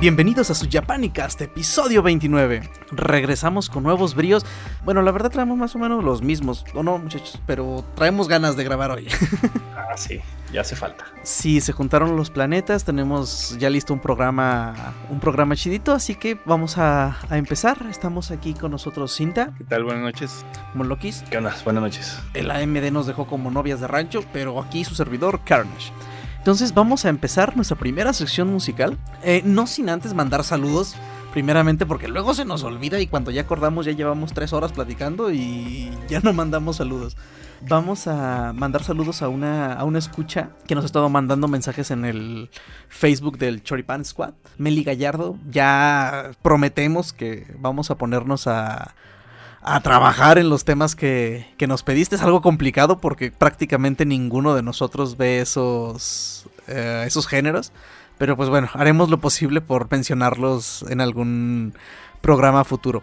Bienvenidos a su Japanicast, episodio 29. Regresamos con nuevos bríos. Bueno, la verdad traemos más o menos los mismos, ¿o no, muchachos? Pero traemos ganas de grabar hoy. ah, sí, ya hace falta. Sí, se juntaron los planetas, tenemos ya listo un programa, un programa chidito, así que vamos a, a empezar. Estamos aquí con nosotros Cinta. ¿Qué tal? Buenas noches. Molokis. ¿Qué onda? Buenas noches. El AMD nos dejó como novias de rancho, pero aquí su servidor Carnage. Entonces vamos a empezar nuestra primera sección musical. Eh, no sin antes mandar saludos. Primeramente porque luego se nos olvida y cuando ya acordamos ya llevamos tres horas platicando y ya no mandamos saludos. Vamos a mandar saludos a una, a una escucha que nos ha estado mandando mensajes en el Facebook del Choripan Squad. Meli Gallardo, ya prometemos que vamos a ponernos a, a trabajar en los temas que, que, nos pediste. Es algo complicado porque prácticamente ninguno de nosotros ve esos, eh, esos géneros. Pero pues bueno, haremos lo posible por mencionarlos en algún programa futuro.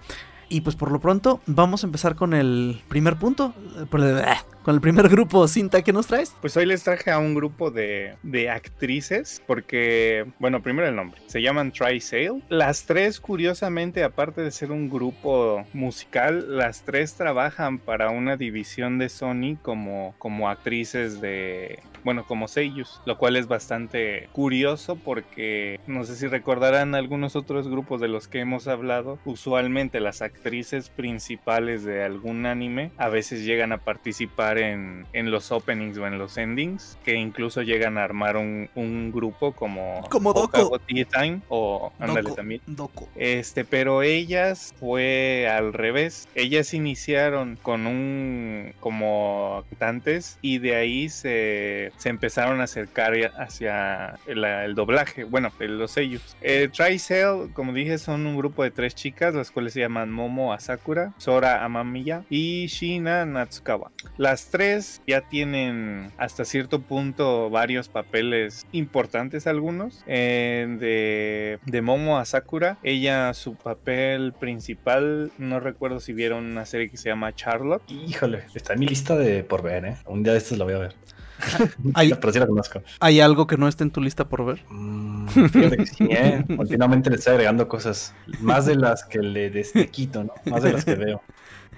Y pues por lo pronto vamos a empezar con el primer punto, con el primer grupo, Cinta, ¿qué nos traes? Pues hoy les traje a un grupo de, de actrices, porque, bueno, primero el nombre, se llaman Try Sale. Las tres, curiosamente, aparte de ser un grupo musical, las tres trabajan para una división de Sony como, como actrices de, bueno, como sellos, lo cual es bastante curioso porque no sé si recordarán algunos otros grupos de los que hemos hablado, usualmente las actrices principales de algún anime a veces llegan a participar en, en los openings o en los endings, que incluso llegan a armar un, un grupo como como Doco Time o ándale también. Doco. Este, pero ellas fue al revés. Ellas iniciaron con un como cantantes y de ahí se se empezaron a acercar hacia el, doblaje, bueno, los sellos. Eh, Tricell, como dije, son un grupo de tres chicas, las cuales se llaman Momo Asakura, Sora Amamiya y Shina Natsukawa. Las tres ya tienen hasta cierto punto varios papeles importantes algunos. Eh, de, de Momo Asakura, ella su papel principal, no recuerdo si vieron una serie que se llama Charlotte. Híjole, está en mi lista de por ver, ¿eh? Un día de estos la voy a ver. ¿Hay, pero sí la conozco. ¿Hay algo que no esté en tu lista por ver? Mm, fíjate que sí, ¿eh? Continuamente le estoy agregando cosas. Más de las que le quito, ¿no? Más de las que veo.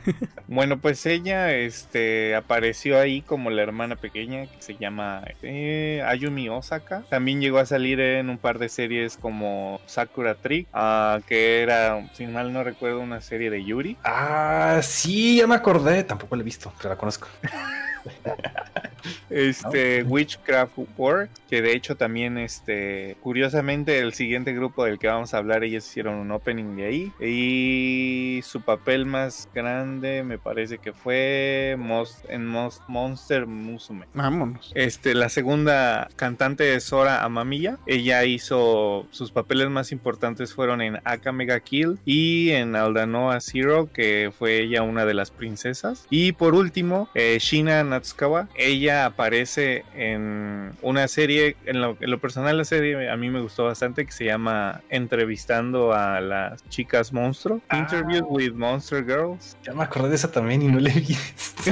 Bueno, pues ella este, apareció ahí como la hermana pequeña que se llama eh, Ayumi Osaka. También llegó a salir en un par de series como Sakura Trick, uh, que era, si mal no recuerdo, una serie de Yuri. Ah, sí, ya me acordé. Tampoco la he visto, pero la conozco. este no. Witchcraft War, que de hecho también este curiosamente el siguiente grupo del que vamos a hablar ellos hicieron un opening de ahí y su papel más grande me parece que fue Most, en Most, Monster Musume. Vámonos. Este la segunda cantante es Sora Amamiya, ella hizo sus papeles más importantes fueron en Aka Mega Kill y en Aldanoa Zero que fue ella una de las princesas y por último eh, Shina Natsukawa, ella aparece en una serie, en lo, en lo, personal la serie a mí me gustó bastante, que se llama Entrevistando a las chicas monstruo, ah. Interviews with Monster Girls. Ya me acordé de esa también y no la he visto.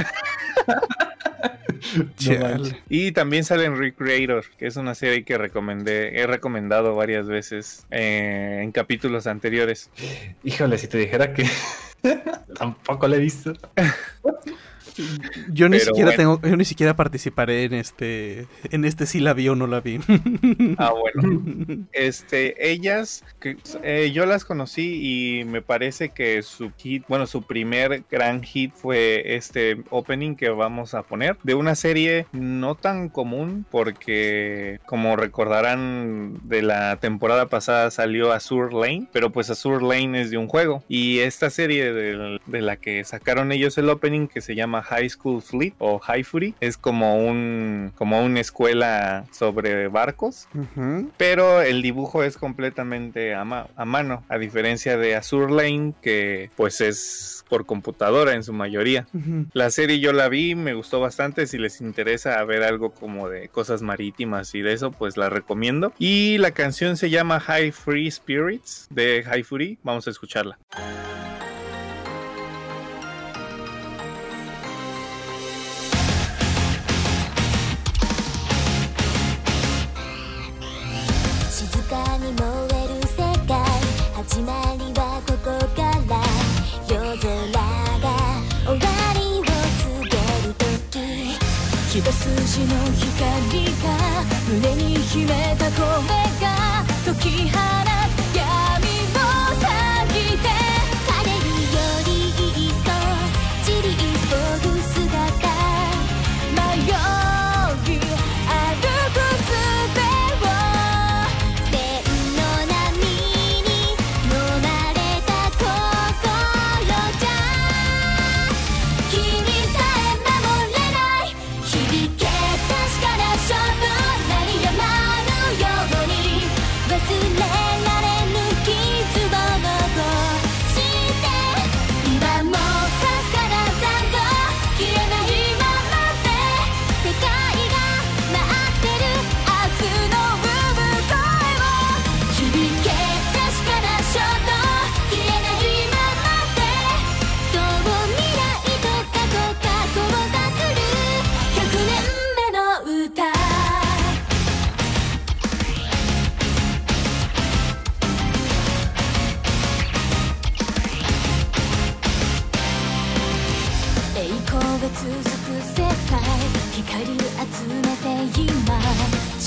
no y también sale en Recreator, que es una serie que recomendé, he recomendado varias veces eh, en capítulos anteriores. Híjole, si te dijera que tampoco la he visto. Yo ni Pero siquiera bueno. tengo, yo ni siquiera participaré en este, en este si la vi o no la vi. Ah, bueno. Este, ellas, eh, yo las conocí y me parece que su hit, bueno, su primer gran hit fue este opening que vamos a poner de una serie no tan común porque, como recordarán, de la temporada pasada salió Azure Lane, pero pues Azure Lane es de un juego y esta serie de, de la que sacaron ellos el opening que se llama High School Fleet o High Fury. Es como un como una escuela sobre barcos, uh -huh. pero el dibujo es completamente a, ma a, mano, a diferencia de Azure Lane que pues es por computadora en su mayoría. Uh -huh. La serie yo la vi, me gustó bastante, si les interesa ver algo como de cosas marítimas y de eso, pues la recomiendo. Y la canción se llama High Free Spirits de High Fury, vamos a escucharla. 数字の光が胸に秘めた声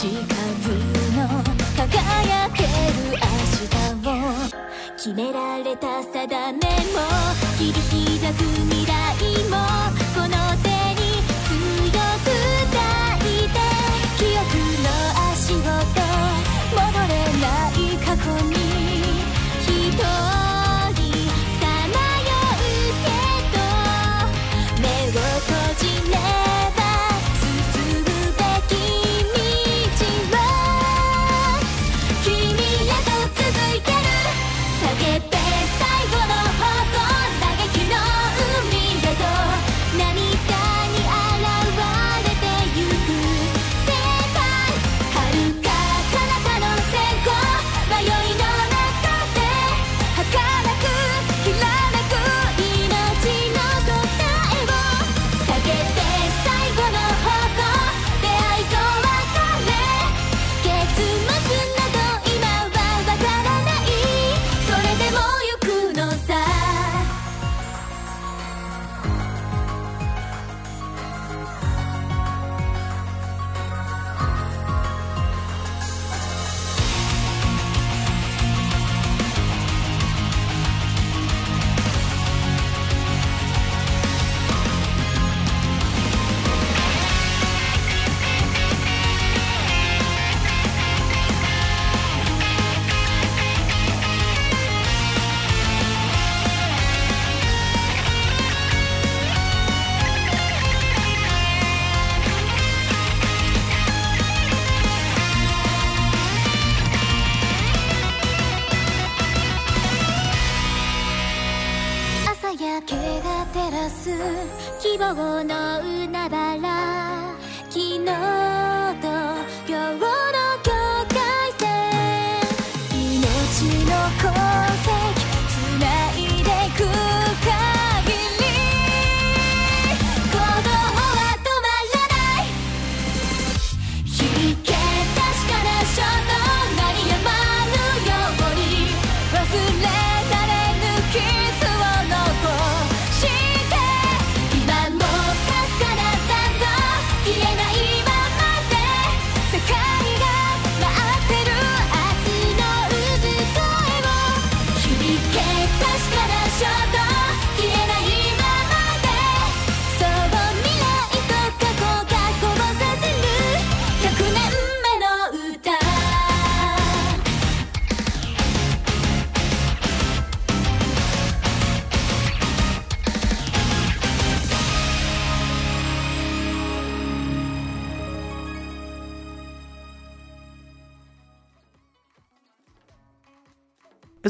し数の。輝ける明日を。決められた定めも。響き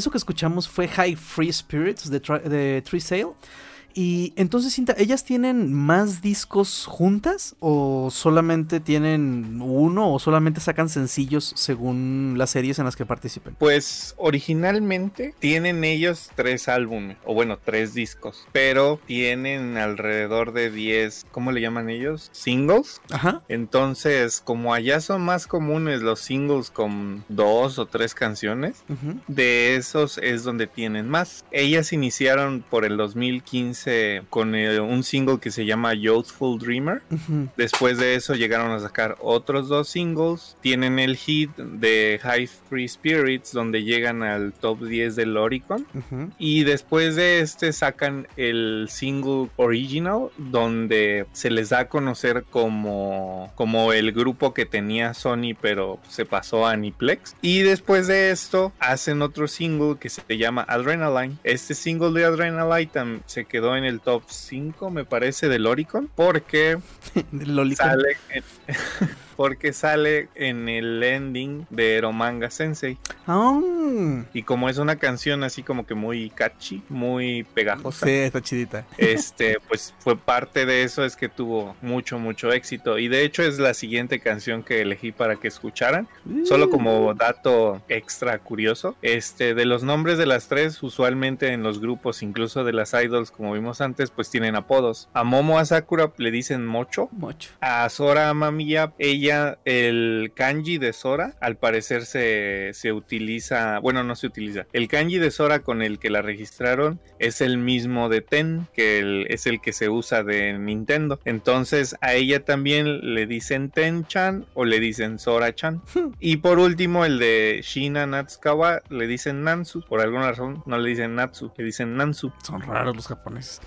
Eso que escuchamos fue High Free Spirits de, de Tree Sale. Y entonces, Cinta, ¿ellas tienen más discos juntas o solamente tienen uno o solamente sacan sencillos según las series en las que participen? Pues originalmente tienen ellos tres álbumes, o bueno, tres discos, pero tienen alrededor de 10, ¿cómo le llaman ellos? Singles. Ajá. Entonces, como allá son más comunes los singles con dos o tres canciones, de esos es donde tienen más. Ellas iniciaron por el 2015 con eh, un single que se llama Youthful Dreamer. Después de eso llegaron a sacar otros dos singles. Tienen el hit de High Free Spirits, donde llegan al top 10 del Oricon. Y después de este sacan el single original, donde se les da a conocer como, como el grupo que tenía Sony, pero se pasó a Aniplex. Y después de esto hacen otro single que se llama Adrenaline. Este single de Adrenaline se quedó en el top 5, me parece, del Oricon, porque sale en, porque sale en el ending de Eromanga Sensei. Ah, Y como es una canción así como que muy catchy, muy pegajosa, sí, está chidita. este, pues fue parte de eso es que tuvo mucho, mucho éxito. Y de hecho es la siguiente canción que elegí para que escucharan. Solo como dato extra curioso, este, de los nombres de las tres, usualmente en los grupos, incluso de las idols, como vimos antes, pues tienen apodos. A Momo Asakura le dicen Mocho. Mucho. A Sora Mamiya, ella, el kanji de Sora, al parecer se, se utiliza, bueno, no se utiliza. El kanji de Sora con el que la registraron es el mismo de Ten, que el- es el que se usa de Nintendo. Entonces a ella también le dicen Ten-chan o le dicen Sora-chan. y por último, el de Shina Natsukawa le dicen Nansu. Por alguna razón no le dicen Natsu, le dicen Nansu. Son raros los japoneses.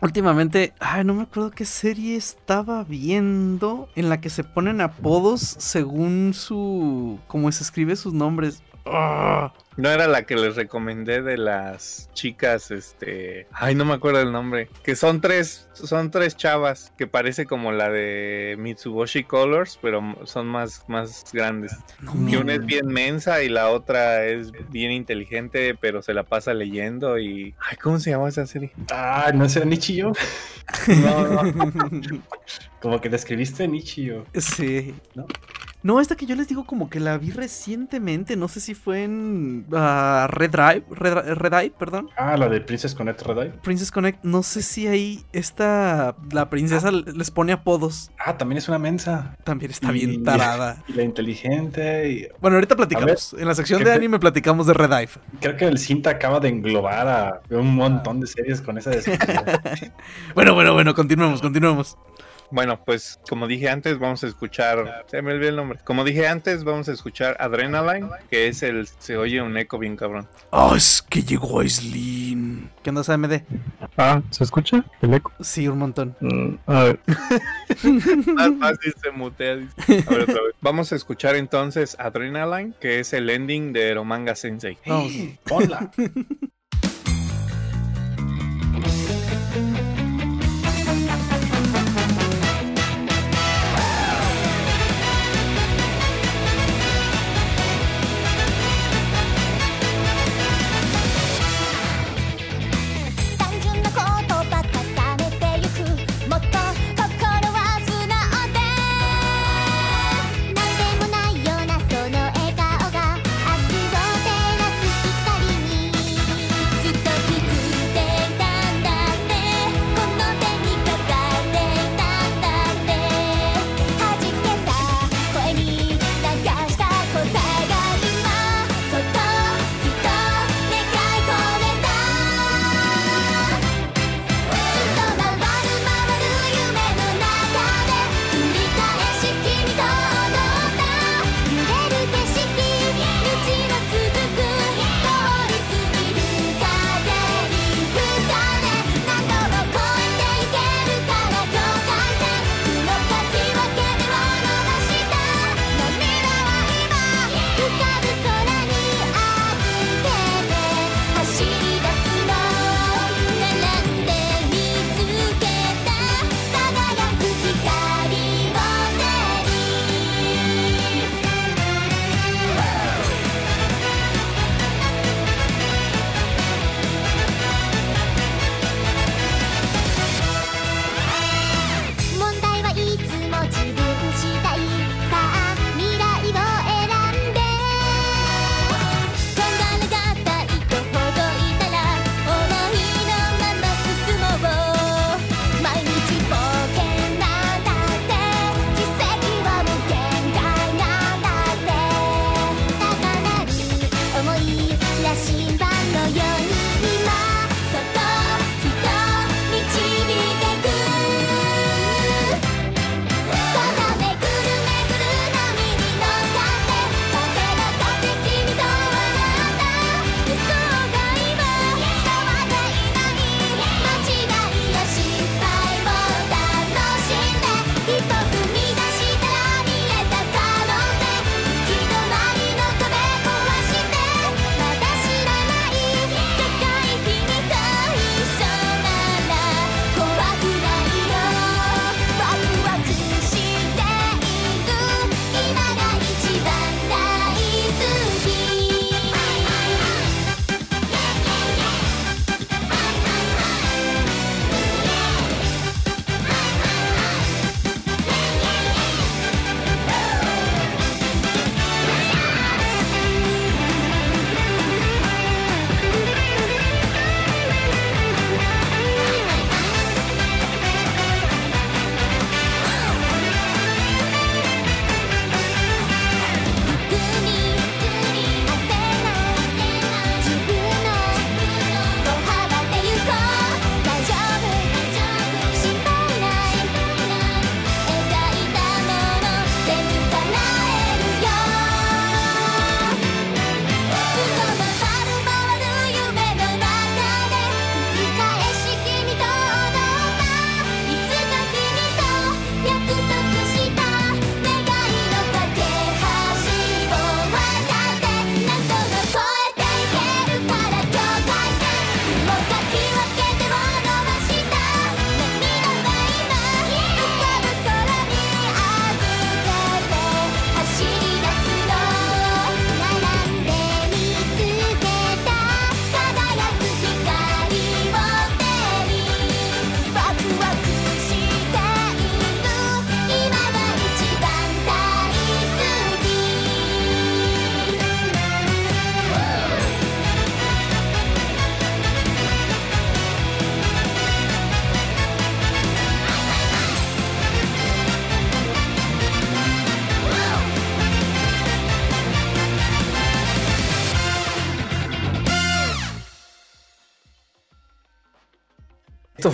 Últimamente, ay, no me acuerdo qué serie estaba viendo en la que se ponen apodos según su. cómo se escribe sus nombres. Ah, No era la que les recomendé de las chicas, este, ay, no me acuerdo el nombre, que son tres, son tres chavas que parece como la de Mitsubishi Colors, pero son más, más grandes. no Y una es bien mensa y la otra es bien inteligente, pero se la pasa leyendo y, ay, ¿cómo se llama esa serie? Ah, no sé, Nichio. No, no. Como que describiste Nichio. Sí. ¿No? No, esta que yo les digo como que la vi recientemente, no sé si fue en ah, Red Drive, Red, Red Eye, perdón, Ah, la de Princess Connect Red Eye. Princess Connect, no sé si ahí esta, la princesa les pone apodos, Ah, también es una mensa. también está Y- bien tarada. Y la inteligente. y- Bueno, ahorita platicamos, en la sección ¿qué de anime platicamos de Red Eye. Creo que el cinta acaba de englobar a un montón de series con esa descripción. Bueno, bueno, bueno, continuemos, continuemos. Bueno, pues como dije antes, vamos a escuchar. Se me olvidó el nombre. Como dije antes, vamos a escuchar Adrenaline, que es el. Se oye un eco bien cabrón. Ah, es que llegó Aislinn. ¿Qué onda, AMD? Ah, ¿se escucha? ¿El eco? Sí, un montón. Mm, a ver. Más fácil se mutea. dice. A ver, otra vez. Vamos a escuchar entonces Adrenaline, que es el ending de Romanga Sensei. Vamos. Ponla. 単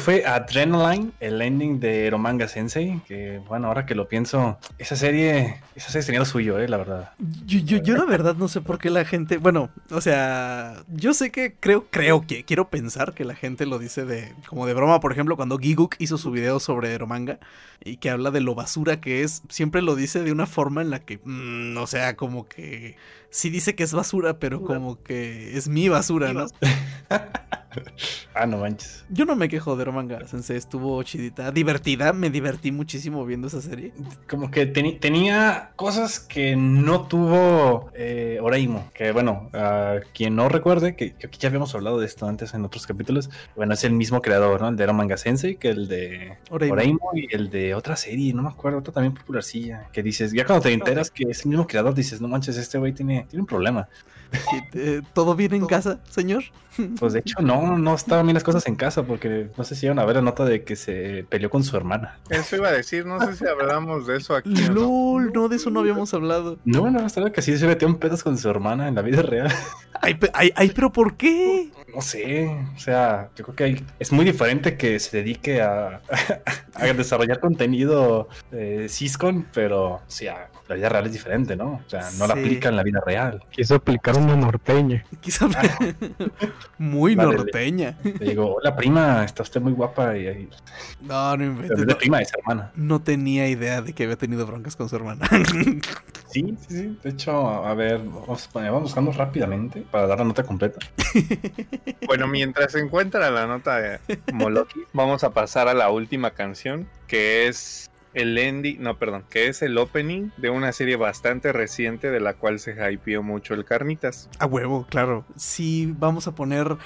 fue Adrenaline, el ending de Romanga Sensei, que bueno, ahora que lo pienso, esa serie, esa serie tenía lo suyo, eh, la verdad. Yo, yo, yo la verdad no sé por qué la gente, bueno, o sea, yo sé que creo, creo que, quiero pensar que la gente lo dice de, como de broma, por ejemplo, cuando Giguk hizo su video sobre Romanga y que habla de lo basura que es, siempre lo dice de una forma en la que, mm, o sea, como que sí dice que es basura, pero como que es mi basura, ¿no? ah, no manches. Yo no me quejo de Romanga Sensei, estuvo chidita, divertida, me divertí muchísimo viendo esa serie. Como que tenía cosas que no tuvo eh, Oreimo, que bueno, quien no recuerde, que, que aquí ya habíamos hablado de esto antes en otros capítulos, bueno, es el mismo creador, ¿no? El de Romanga Sensei, que el de Oreimo. Oreimo y el de otra serie, no me acuerdo, otra también popularcilla, que dices, ya cuando te enteras que es el mismo creador, dices, no manches, este güey tiene, tiene un problema. Eh, ¿Todo bien en casa, señor? Pues de hecho no, no estaban bien las cosas en casa, porque no sé si iban a ver la nota de que se peleó con su hermana. Eso iba a decir, no sé si hablamos de eso aquí. o no. LOL, no, de eso no habíamos hablado. No, no, estaba que sí se metió en pedos con su hermana en la vida real. Ay, pe- ay, ay, pero ¿por qué? No sé, o sea, yo creo que hay- es muy diferente que se dedique a, a desarrollar contenido eh, Syscon, pero o sea, la vida real es diferente, ¿no? O sea, no la aplica en la vida real. Quiso aplicar una norteña. Quizá muy Vale, norteña. Le digo, hola prima, está usted muy guapa y, y No, no en inventes. No, prima es hermana. no tenía idea de que había tenido broncas con su hermana. Sí, sí, sí. De hecho, a ver, vamos, vamos buscando rápidamente para dar la nota completa. Bueno, mientras se encuentra la nota de Moloki, vamos a pasar a la última canción, que es el ending, no, perdón, que es el opening de una serie bastante reciente de la cual se hypeó mucho el Carnitas. A huevo, claro. Sí, vamos a poner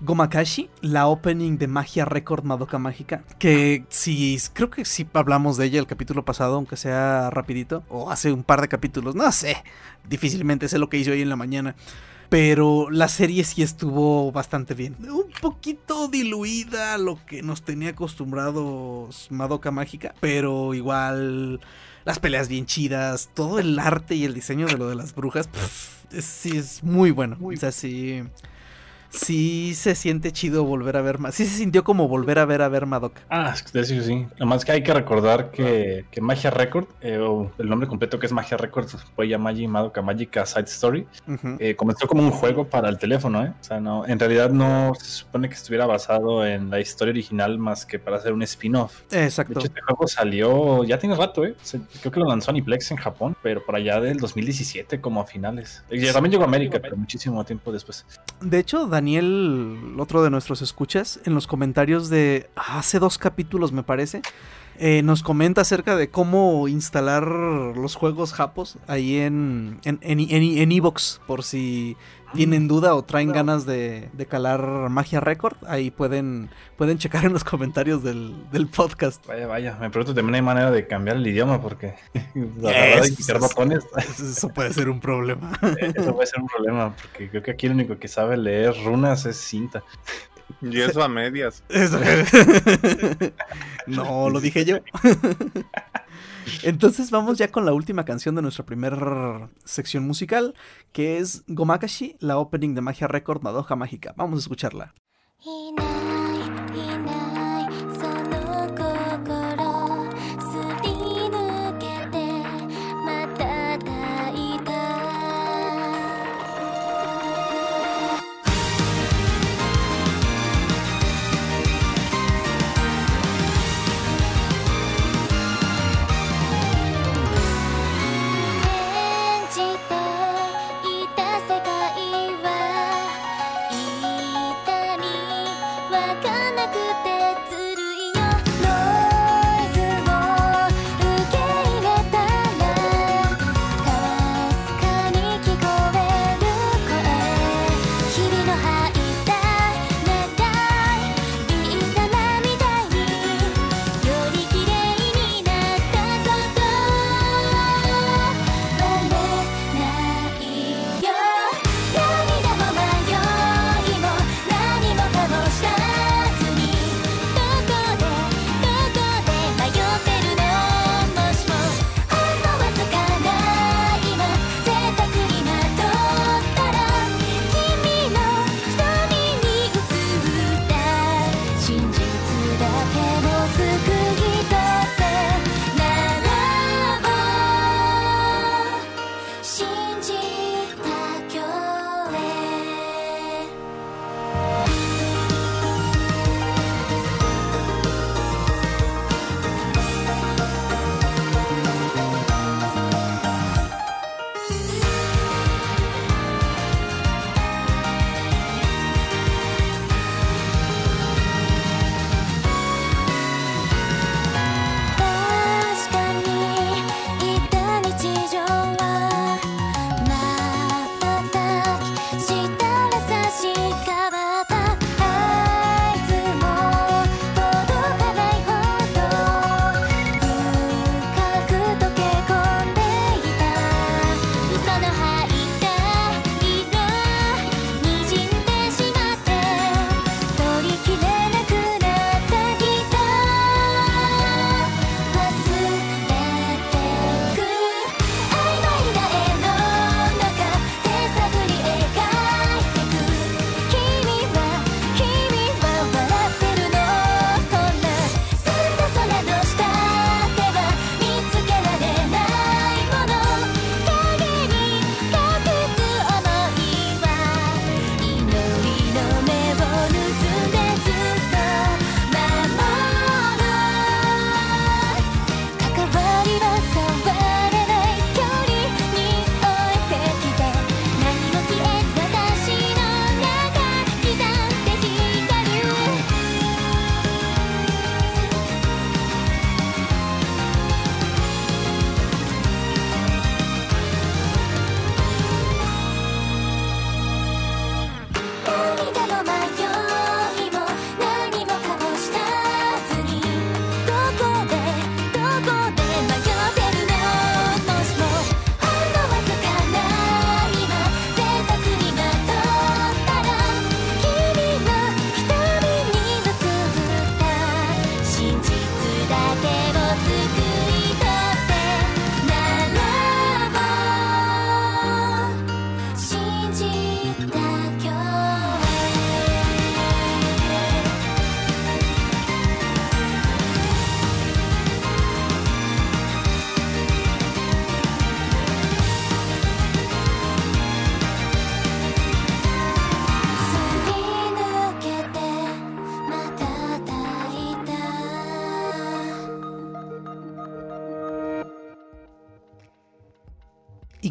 Gomakashi, la opening de Magia Record Madoka Mágica. Que sí, creo que sí hablamos de ella el capítulo pasado, aunque sea rapidito. O hace un par de capítulos, no sé. Difícilmente sé lo que hice hoy en la mañana. Pero la serie sí estuvo bastante bien. Un poquito diluida a lo que nos tenía acostumbrados Madoka Mágica. Pero igual las peleas bien chidas. Todo el arte y el diseño de lo de las brujas. pff, sí es muy bueno. o sea, sí. Sí se siente chido volver a ver más. Sí se sintió como volver a ver a ver Madoka. Ah, es que de hecho sí. Nada más que hay que recordar que, que Magia Record, eh, o el nombre completo que es Magia Record, fue Yamaji Madoka Magica Side Story, eh, comenzó como un juego para el teléfono, ¿eh? O sea, no, en realidad no se supone que estuviera basado en la historia original más que para hacer un spin-off. De Exacto. hecho, este juego salió, ya tiene rato, ¿eh? Creo que lo lanzó Aniplex en Japón, pero por allá del 2017, como a finales. También llegó a América, pero muchísimo tiempo después. De hecho, Daniel, otro de nuestros escuchas, en los comentarios de hace dos capítulos, me parece, eh, nos comenta acerca de cómo instalar los juegos japos ahí en en, en, en- en por si tienen duda o traen ganas de, de calar Magia Record, ahí pueden, pueden checar en los comentarios del, del podcast. Vaya, vaya, me pregunto también hay manera de cambiar el idioma porque la verdad de Es- quitar botones, Eso puede ser un problema. eso puede ser un problema porque creo que aquí el único que sabe leer runas es cinta. Y eso a medias. Eso. no, lo dije yo. Entonces vamos ya con la última canción de nuestra primera sección musical, que es Gomakashi, la opening de Magia Record Madoka Mágica. Vamos a escucharla.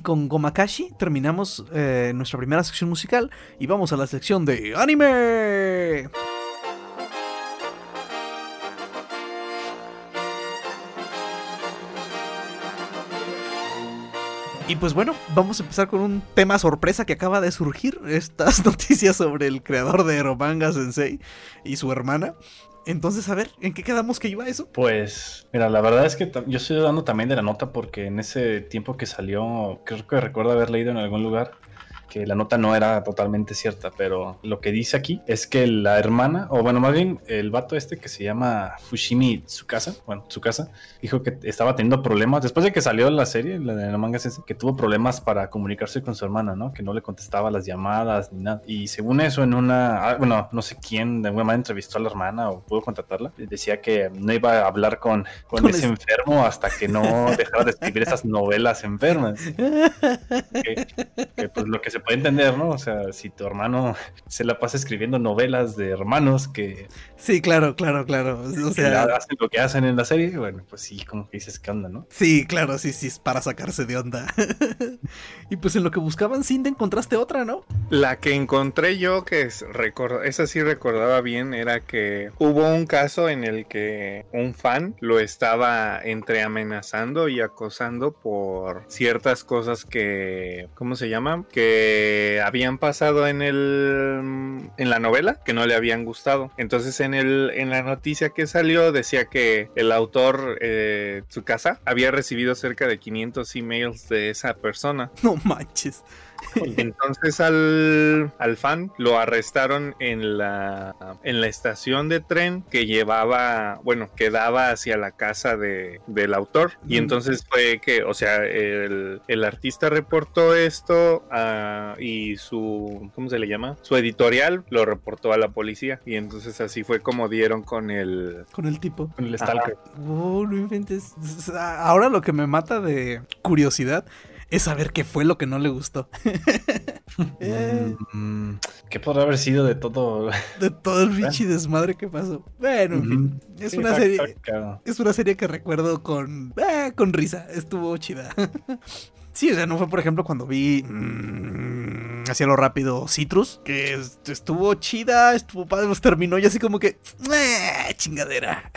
Con Gomakashi terminamos eh, nuestra primera sección musical y vamos a la sección de anime. Y pues bueno, vamos a empezar con un tema sorpresa que acaba de surgir. Estas noticias sobre el creador de Romanga Sensei y su hermana. Entonces, a ver, ¿en qué quedamos que iba eso? Pues, mira, la verdad es que yo estoy dando también de la nota porque en ese tiempo que salió, creo que recuerdo haber leído en algún lugar que la nota no era totalmente cierta, pero lo que dice aquí es que la hermana, o bueno, más bien el vato este que se llama Fushimi Tsukasa, bueno, Tsukasa, dijo que estaba teniendo problemas, después de que salió la serie, la de la manga sensei, que tuvo problemas para comunicarse con su hermana, ¿no? Que no le contestaba las llamadas ni nada. Y según eso, en una, ah, bueno, no sé quién de alguna manera entrevistó a la hermana o pudo contactarla, decía que no iba a hablar con, con, Con ese ese- enfermo hasta que no dejara de escribir esas novelas enfermas. que, que, pues lo que se puede entender, ¿no? O sea, si tu hermano se la pasa escribiendo novelas de hermanos que, Sí, claro, claro, claro. O sea, hacen lo que hacen en la serie, bueno, pues sí, como que dices, ¿qué onda, no? sí, claro, sí, sí, es para sacarse de onda. y pues en lo que buscaban Cindy encontraste otra, ¿no? La que encontré yo, que es recor- esa sí recordaba bien, era que hubo un caso en el que un fan lo estaba entre amenazando y acosando por ciertas cosas que, ¿cómo se llaman? Que habían pasado en el en la novela que no le habían gustado. Entonces en el en la noticia que salió decía que el autor eh, Tsukasa había recibido cerca de 500 emails de esa persona. No manches. Entonces al, al fan lo arrestaron en la, en la estación de tren que llevaba, bueno, que daba hacia la casa de, del autor. Y entonces fue que, o sea, el, el artista reportó esto ah, y su, ¿cómo se le llama? Su editorial lo reportó a la policía. Y entonces así fue como dieron con el... Con el tipo. Con el Stalker. Oh, no inventes. Ahora lo que me mata de curiosidad es saber qué fue lo que no le gustó. Eh, ¿Qué podrá haber sido de todo? de todo el bichi desmadre que pasó. Bueno, en fin. Es Sí, una serie. Es una serie que recuerdo con. eh, con risa. Estuvo chida. Sí, o sea, no fue por ejemplo cuando vi mm, hacia lo rápido Citrus, que es- estuvo chida, estuvo padre, pues terminó y así como que eh, chingadera.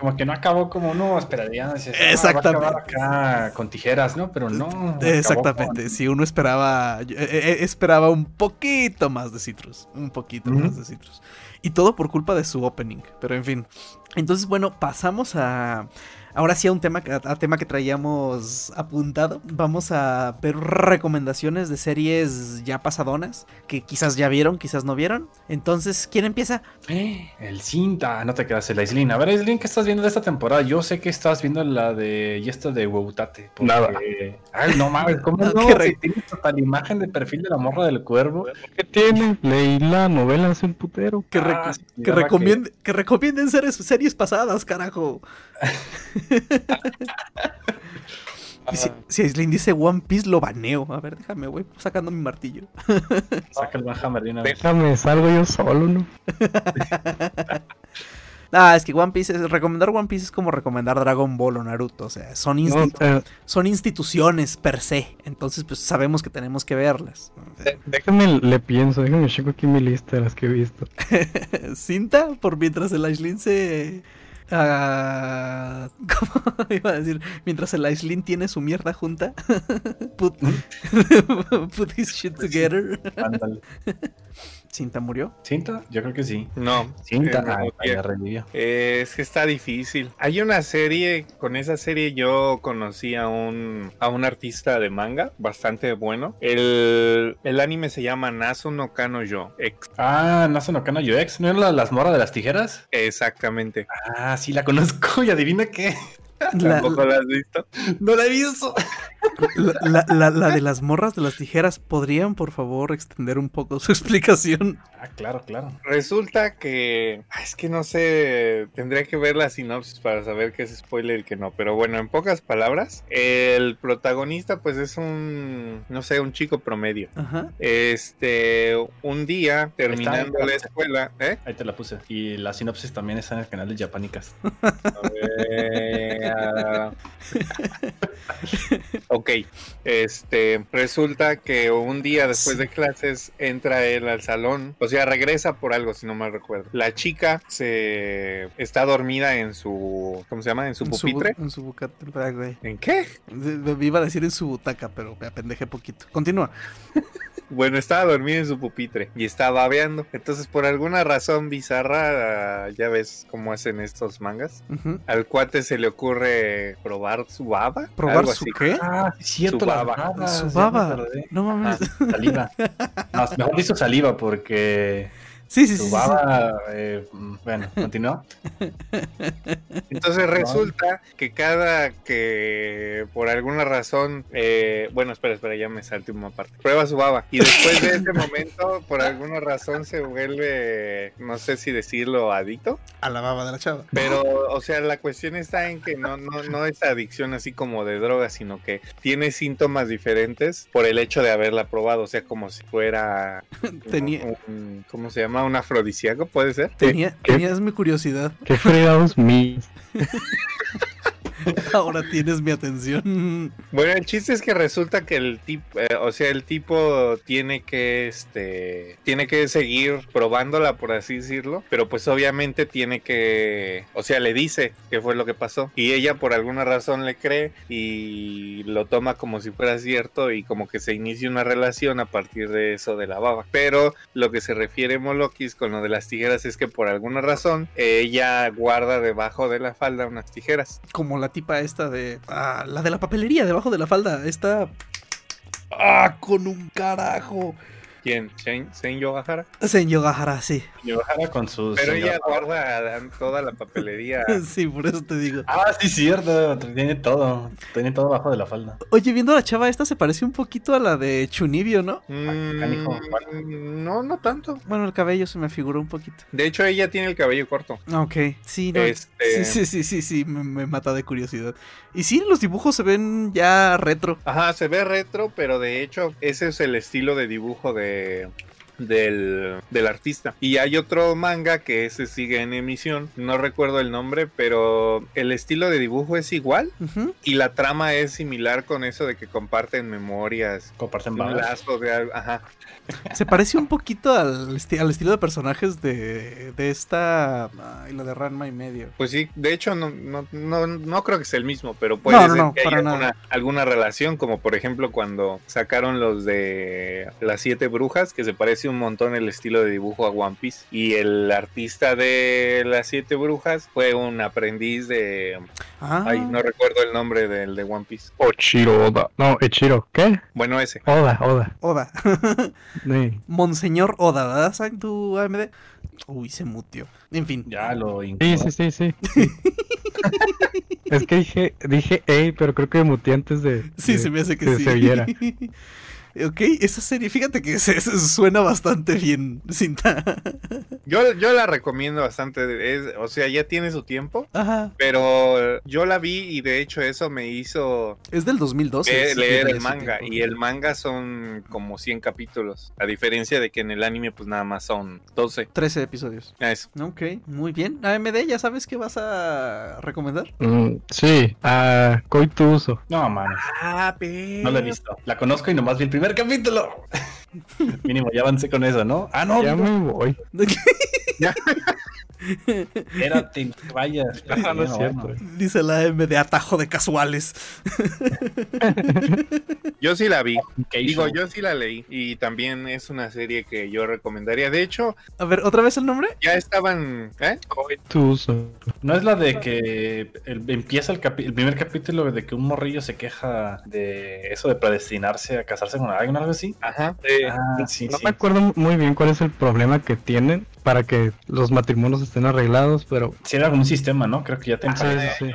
Como que no acabó como no esperaría. ah, Exactamente. va a acabar acá con tijeras, ¿no? Pero no. acabó Exactamente, si uno esperaba eh, eh, esperaba un poquito más de Citrus, un poquito más de Citrus. Y todo por culpa de su opening, pero en fin. Entonces, bueno, pasamos a ahora sí a un tema que- a tema que traíamos apuntado. Vamos a ver recomendaciones de series ya pasadonas que quizás ya vieron, quizás no vieron. Entonces, ¿quién empieza? con- El cinta, no te quedas el Aislin. A ver, Aislin, ¿qué estás viendo de esta temporada? Yo sé que estás viendo la de y esta de porque- Nada. Ay, no mames, ¿cómo no? Re- Si tienes hasta la imagen de perfil de la morra del cuervo. ¿Qué tiene? Leí la novela hace un putero. Que, Ah, que, que recomienden series, series pasadas, carajo. Y si, si Aislinn dice One Piece, lo baneo. A ver, déjame, voy sacando mi martillo. Saca el Van Hammer de una vez. Déjame, salgo yo solo, ¿no? Ah, es que One Piece, es- recomendar One Piece es como recomendar Dragon Ball o Naruto. O sea, son, No, insti- eh, son instituciones per se. Entonces, pues sabemos que tenemos que verlas. déjame, le pienso, déjame checo aquí mi lista de las que he visto. Cinta, por mientras el Aislinn se. Ah, ¿Cómo iba a decir? Mientras el Aislinn tiene su mierda junta. put, put his shit together. Cinta murió. ¿Cinta? Yo creo que sí. No. Cinta. eh, no, Ah, bien. ya revivió. Es que está difícil. Hay una serie, con esa serie yo conocí a un, a un artista de manga bastante bueno. El, el anime se llama Nasu no Kano Yo. Ex- Ah, Nazo no Kano UX. ¿No era la, las morras de las tijeras? exactamente. Ah, sí, la conozco. Y adivina qué. La, ¿Tampoco la has visto? No la he visto. la- la- la- la de las morras de las tijeras, ¿podrían por favor extender un poco su explicación? Ah, claro, claro. Resulta que. ah, Es que no sé. Tendría que ver la sinopsis para saber qué es spoiler y qué no. Pero bueno, en pocas palabras, el protagonista, pues es un. No sé, un chico promedio. Ajá. Este. Un día, terminando la escuela. ¿Eh? Ahí te la puse. Y la sinopsis también está en el canal de Japanicas. Eh, Ok, este resulta que un día después de clases entra él al salón, o sea, regresa por algo, si no mal recuerdo. La chica se está dormida en su, ¿cómo se llama? En su pupitre. En su buca- güey. ¿En qué? Iba a decir en su butaca, pero me apendejé poquito. Continúa. Bueno, estaba dormida en su pupitre y estaba babeando. Entonces, por alguna razón bizarra, ya ves cómo hacen estos mangas. Al cuate se le ocurre probar su baba. ¿Probar algo su así. qué? Ah, sí, cierto, Su la baba. baba, Su baba. No mames. Ah, saliva. No, mejor dicho saliva porque Sí, sí, sí. eh, bueno, continúa. Entonces resulta que cada que por alguna razón, eh, bueno, espera, espera, ya me salté una parte. Prueba su baba y después de ese momento, por alguna razón se vuelve, no sé si decirlo, adicto. A la baba de la chava. Pero, o sea, la cuestión está en que no, no, no es adicción así como de droga, sino que tiene síntomas diferentes por el hecho de haberla probado. O sea, como si fuera. Tenía- un- ¿Cómo se llama? Un afrodisíaco, puede ser. Tenía, ¿Qué? tenías mi curiosidad. ¿Qué fregados mis? Ahora tienes mi atención. Bueno, el chiste es que resulta que el tipo, eh, o sea, el tipo tiene que, este, tiene que seguir probándola, por así decirlo, pero pues obviamente tiene que, o sea, le dice qué fue lo que pasó y ella por alguna razón le cree y lo toma como si fuera cierto y como que se inicia una relación a partir de eso de la baba. Pero lo que se refiere Molokis con lo de las tijeras es que por alguna razón ella guarda debajo de la falda unas tijeras. Como la tipa esta de. Ah, la de la papelería, debajo de la falda. Esta. Ah, con un carajo. ¿Quién? ¿Sen, Sen Yogahara? Sen Yogahara, sí. Yojara con sus. Pero ella guarda toda la papelería. Sí, por eso te digo. Ah, sí, cierto. Tiene todo. Tiene todo abajo de la falda. Oye, viendo a la chava esta se parece un poquito a la de Chunibio, ¿no? canijo, Mm, no, no tanto. Bueno, el cabello se me figuró un poquito. De hecho, ella tiene el cabello corto. Ah, Ok, sí, no. Este- Sí, sí, sí, sí, sí, me, me mata de curiosidad. Y sí, los dibujos se ven ya retro. Ajá, se ve retro, pero de hecho, ese es el estilo de dibujo de. Del, del artista y hay otro manga que ese sigue en emisión no recuerdo el nombre pero el estilo de dibujo es igual y la trama es similar con eso de que comparten memorias Comparten un babas. lazo de algo ajá Se parece un poquito al, esti- al estilo de personajes de, de esta. Ay, la de Ranma y medio. Pues sí, de hecho no, no, no, no creo que sea el mismo, pero puede No, ser no, que haya alguna, alguna relación, como por ejemplo cuando sacaron los de las siete brujas, que se parece un montón el estilo de dibujo a One Piece. Y el artista de las siete brujas fue un aprendiz de... Ah, Ay, no recuerdo el nombre del de One Piece. Ochiro Oda. No, Echiro. ¿Qué? Bueno, ese. Oda, Oda. Oda. Sí. Monseñor Oda, ¿verdad? ¿Saben tu AMD? Uy, se mutió. En fin. Ya lo Sí, incluyo. sí, sí, sí. es que dije, dije, ey, pero creo que muteé antes de. Sí, de se me hace que que sí. se viera. ok, esa serie, fíjate que se, se suena bastante bien, cinta. Yo, yo la recomiendo bastante, es- o sea, ya tiene su tiempo. Ajá. Pero yo la vi y de hecho eso me hizo Es del 2012. leer, sí, leer el manga tiempo. y el manga son como 100 capítulos, a diferencia de que en el anime pues nada más son 12. 13 episodios. Eso. Ok, muy bien. AMD, ¿ya sabes qué vas a recomendar? Mm, sí, a Coituso. No, mano. Ah, pero... No la he visto. La conozco y nomás vi el primer capítulo. Mínimo, ya avancé con eso, ¿no? Ah, no, Ya me voy. espérate, que vayas. Ah, no es cierto. bueno. Dice la AMD atajo de casuales. Yo sí la vi. ¿Qué Digo, yo sí la leí y también es una serie que yo recomendaría. De hecho, A ver, ¿otra vez el nombre? ya estaban... ¿eh? ¿No es la de que el- empieza el, capi- el primer capítulo de que un morrillo se queja de eso de predestinarse a casarse con alguien o algo así? Ajá. Ah, sí, No sí. me acuerdo muy bien cuál es el problema que tienen para que los matrimonios estén arreglados, pero Sí, era algún sistema, ¿no? Creo que ya te empieza. sí.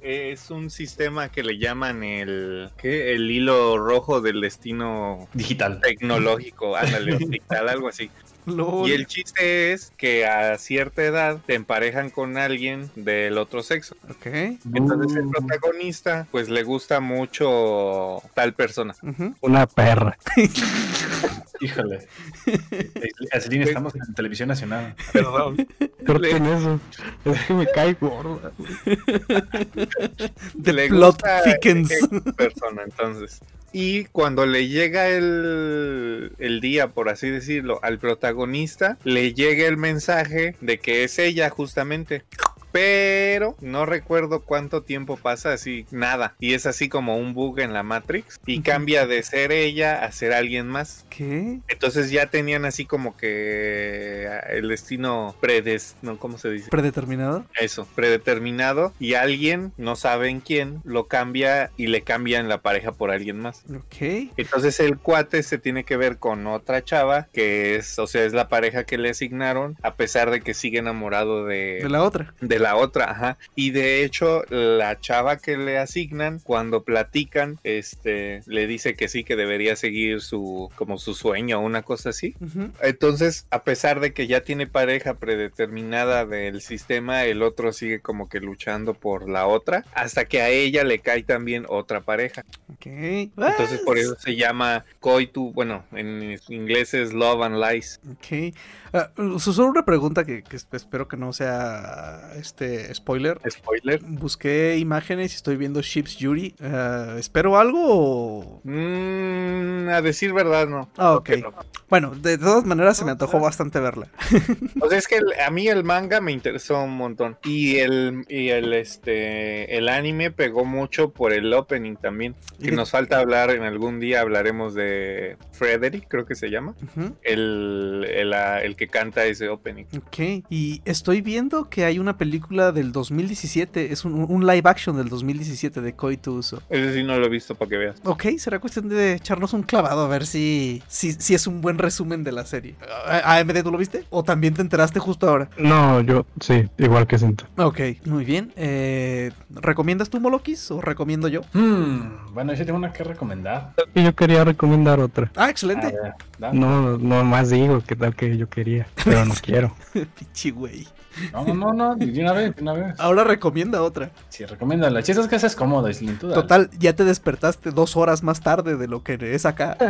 Es un sistema que le llaman el... ¿Qué? El hilo rojo del destino Digital. tecnológico. Ándale, digital, algo así. Y el chiste es que a cierta edad te emparejan con alguien del otro sexo. Ok. Entonces el Uh. protagonista pues le gusta mucho tal persona. una perra. Híjole. Adeline, estamos en televisión nacional. Perdón. Corten eso. Es que me cae gorda. The Le plot thickens. Persona, entonces. Y cuando le llega el, el día, por así decirlo, al protagonista, le llega el mensaje de que es ella justamente. Pero no recuerdo cuánto tiempo pasa, así nada. Y es así como un bug en la Matrix. Y cambia de ser ella a ser alguien más. ¿Qué? Entonces ya tenían así como que el destino predes... ¿no? ¿Cómo se dice? ¿Predeterminado? Eso, predeterminado. Y alguien, no saben quién, lo cambia y le cambian la pareja por alguien más. Ok. Entonces el cuate se tiene que ver con otra chava, que es, o sea, es la pareja que le asignaron, a pesar de que sigue enamorado de, De la otra. de la otra, ajá. Y de hecho, la chava que le asignan, cuando platican, este, le dice que sí, que debería seguir su, como su sueño o una cosa así. Entonces, a pesar de que ya tiene pareja predeterminada del sistema, el otro sigue como que luchando por la otra, hasta que a ella le cae también otra pareja. Ok. Entonces, por eso se llama Coitu, bueno, en inglés es Love and Lies. Ok. Ah, solo una pregunta que, que espero que no sea este spoiler. Spoiler. Busqué imágenes y estoy viendo Ships Yuri. Ah, ¿Espero algo o...? Mm, a decir verdad, no. Ah, ok. No. Bueno, de todas maneras se me antojó bastante verla. O sea, es que el- a mí el manga me interesó un montón. Y el, y el, este, el anime pegó mucho por el opening también. ¿Y Que de- nos falta hablar en algún día, hablaremos de Frederick, creo que se llama. Ujú. El, el, ah, el que canta ese opening. Ok, y estoy viendo que hay una película del 2017, es un, un live action del 2017 de Koito Uso. Ese sí no lo he visto para que veas. Ok, será cuestión de echarnos un clavado a ver si, si, si es un buen resumen de la serie. Ah, AMD, ¿tú lo viste? ¿O también te enteraste justo ahora? No, yo sí, igual que Cinta. Ok, muy bien. Eh, ¿Recomiendas tú Molokis o recomiendo yo? Hmm, bueno, yo tengo una que recomendar. Y yo quería recomendar otra. Ah, excelente. ver. No, no más digo que tal que yo quería, pero no quiero. Pichi güey. No, no, no, no, de una vez, de una vez. Ahora recomienda otra. Sí, recomiéndala. El chiste es que cómodo y sin duda. Total, ya te despertaste dos horas más tarde de lo que es acá.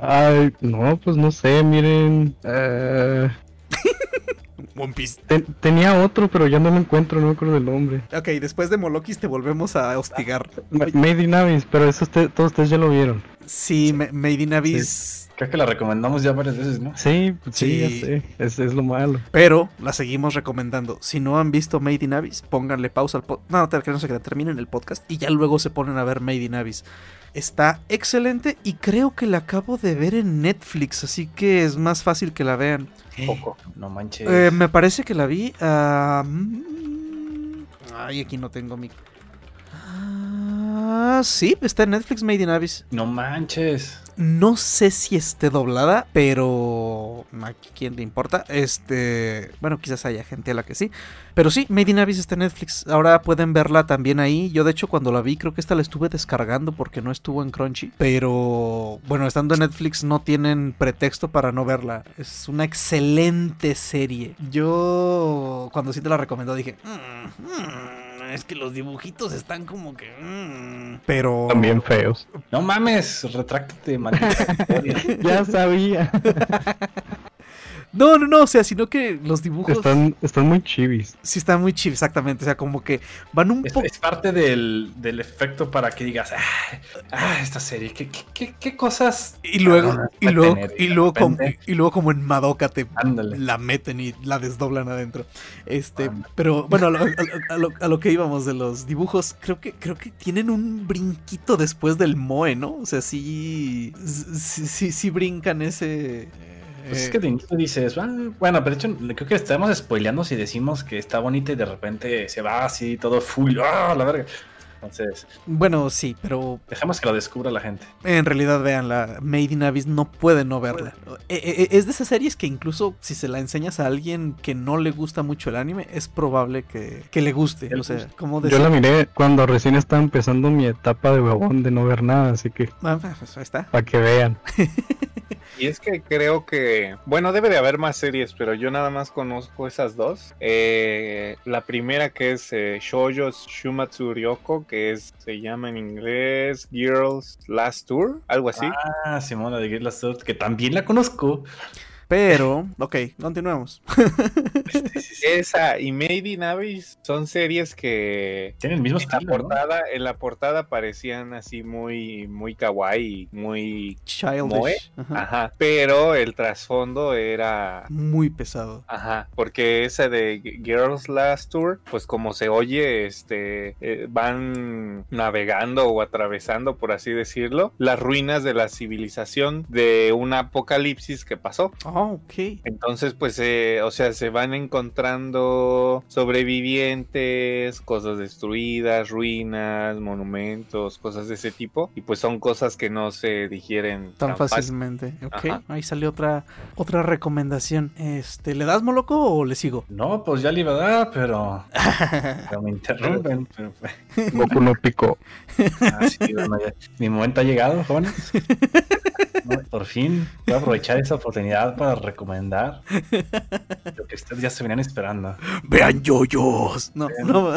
Ay, no, pues no sé, miren. eh, One Piece. te- tenía otro, pero ya no lo encuentro, no me acuerdo del nombre. Ok, después de Molokis te volvemos a hostigar. Ma- Made in Abyss, pero eso usted, todos ustedes ya lo vieron. Sí, Me- Made in Abyss. Creo que la recomendamos ya varias veces, ¿no? Sí, pues sí, Sí. ya sé. Es, es lo malo. Pero la seguimos recomendando. Si no han visto Made in Abyss, pónganle pausa al podcast. No, que no se terminen el podcast y ya luego se ponen a ver Made in Abyss. Está excelente y creo que la acabo de ver en Netflix, así que es más fácil que la vean. Poco. No manches. Eh, me parece que la vi. mm, ay, aquí no tengo mi. Ah, sí, está en Netflix Made in Abyss. No manches. No sé si esté doblada, pero a quién le importa. Este, bueno, quizás haya gente a la que sí. Pero sí, Made in Abyss está en Netflix. Ahora pueden verla también ahí. Yo de hecho cuando la vi creo que esta la estuve descargando porque no estuvo en Crunchy. Pero bueno, estando en Netflix no tienen pretexto para no verla. Es una excelente serie. Yo cuando sí te la recomendó dije, "Mm, mm, es que los dibujitos están como que... mm". Pero... También feos. No mames, retráctate, maldita. ya sabía. No, no, no, o sea, sino que los dibujos Están, están muy chivis. sí están muy chivis, exactamente. O sea, como que van un Es, poco. es parte del, del efecto para que digas, ah, ah, esta serie, ¿qué, qué, qué, qué cosas? Y luego, y luego, tener? y luego, como, repente, y luego como en Madoka te Ándale. la meten y la desdoblan adentro. Este, Ándale. pero bueno, a lo, a- a lo- a lo que íbamos de los dibujos, creo que, creo que tienen un brinquito después del Moe, ¿no? O sea, sí, sí, sí, sí brincan ese. Pues es eh, que de inicio dices, "Ah", bueno, pero de hecho creo que estamos spoileando si decimos que está bonita y de repente se va así todo full, ¡ah, la verga! Entonces, Bueno, sí, pero dejemos que lo descubra la gente. En realidad, vean, la Made in Abyss no puede no verla. Eh, eh, Es de esas series que incluso si se la enseñas a alguien que no le gusta mucho el anime, es probable que, que le guste. O sea, como Yo la miré cuando recién estaba empezando mi etapa de huevón de no ver nada, así que Ah, pues ahí está. para que vean. Y es que creo que, bueno, debe de haber más series, pero yo nada más conozco esas dos. Eh, la primera que es eh, Shoujo Shumatsu Ryoko, que es, se llama en inglés Girls Last Tour, algo así. Ah, Simona de Get Last Tour, que también la conozco. Pero, ok, continuemos. Esa y Made in Abyss son series que Tienen el mismo en la estilo, ¿no? portada, en la portada parecían así muy, muy kawaii, muy, Childish. Ajá. ajá, pero el trasfondo era Muy pesado. Ajá, porque esa de Girls Last Tour, pues como se oye, este, eh, van navegando o atravesando, por así decirlo, las ruinas de la civilización de un apocalipsis que pasó. Oh, ok. Entonces, pues, eh, o sea, se van encontrando sobrevivientes, cosas destruidas, ruinas, monumentos, cosas de ese tipo, y pues son cosas que no se digieren Tan fácil. fácilmente. Ok, Ajá. ahí salió otra, otra recomendación. Este, ¿le das moloco o le sigo? No, pues ya le iba a dar, pero, pero me interrumpen. pero- Goku no picó. Ah, sí, bueno, ya. Mi momento ha llegado, jóvenes. No, Por fin voy a aprovechar esa oportunidad para recomendar lo que ustedes ya se venían esperando. Vean yoyos. No, no.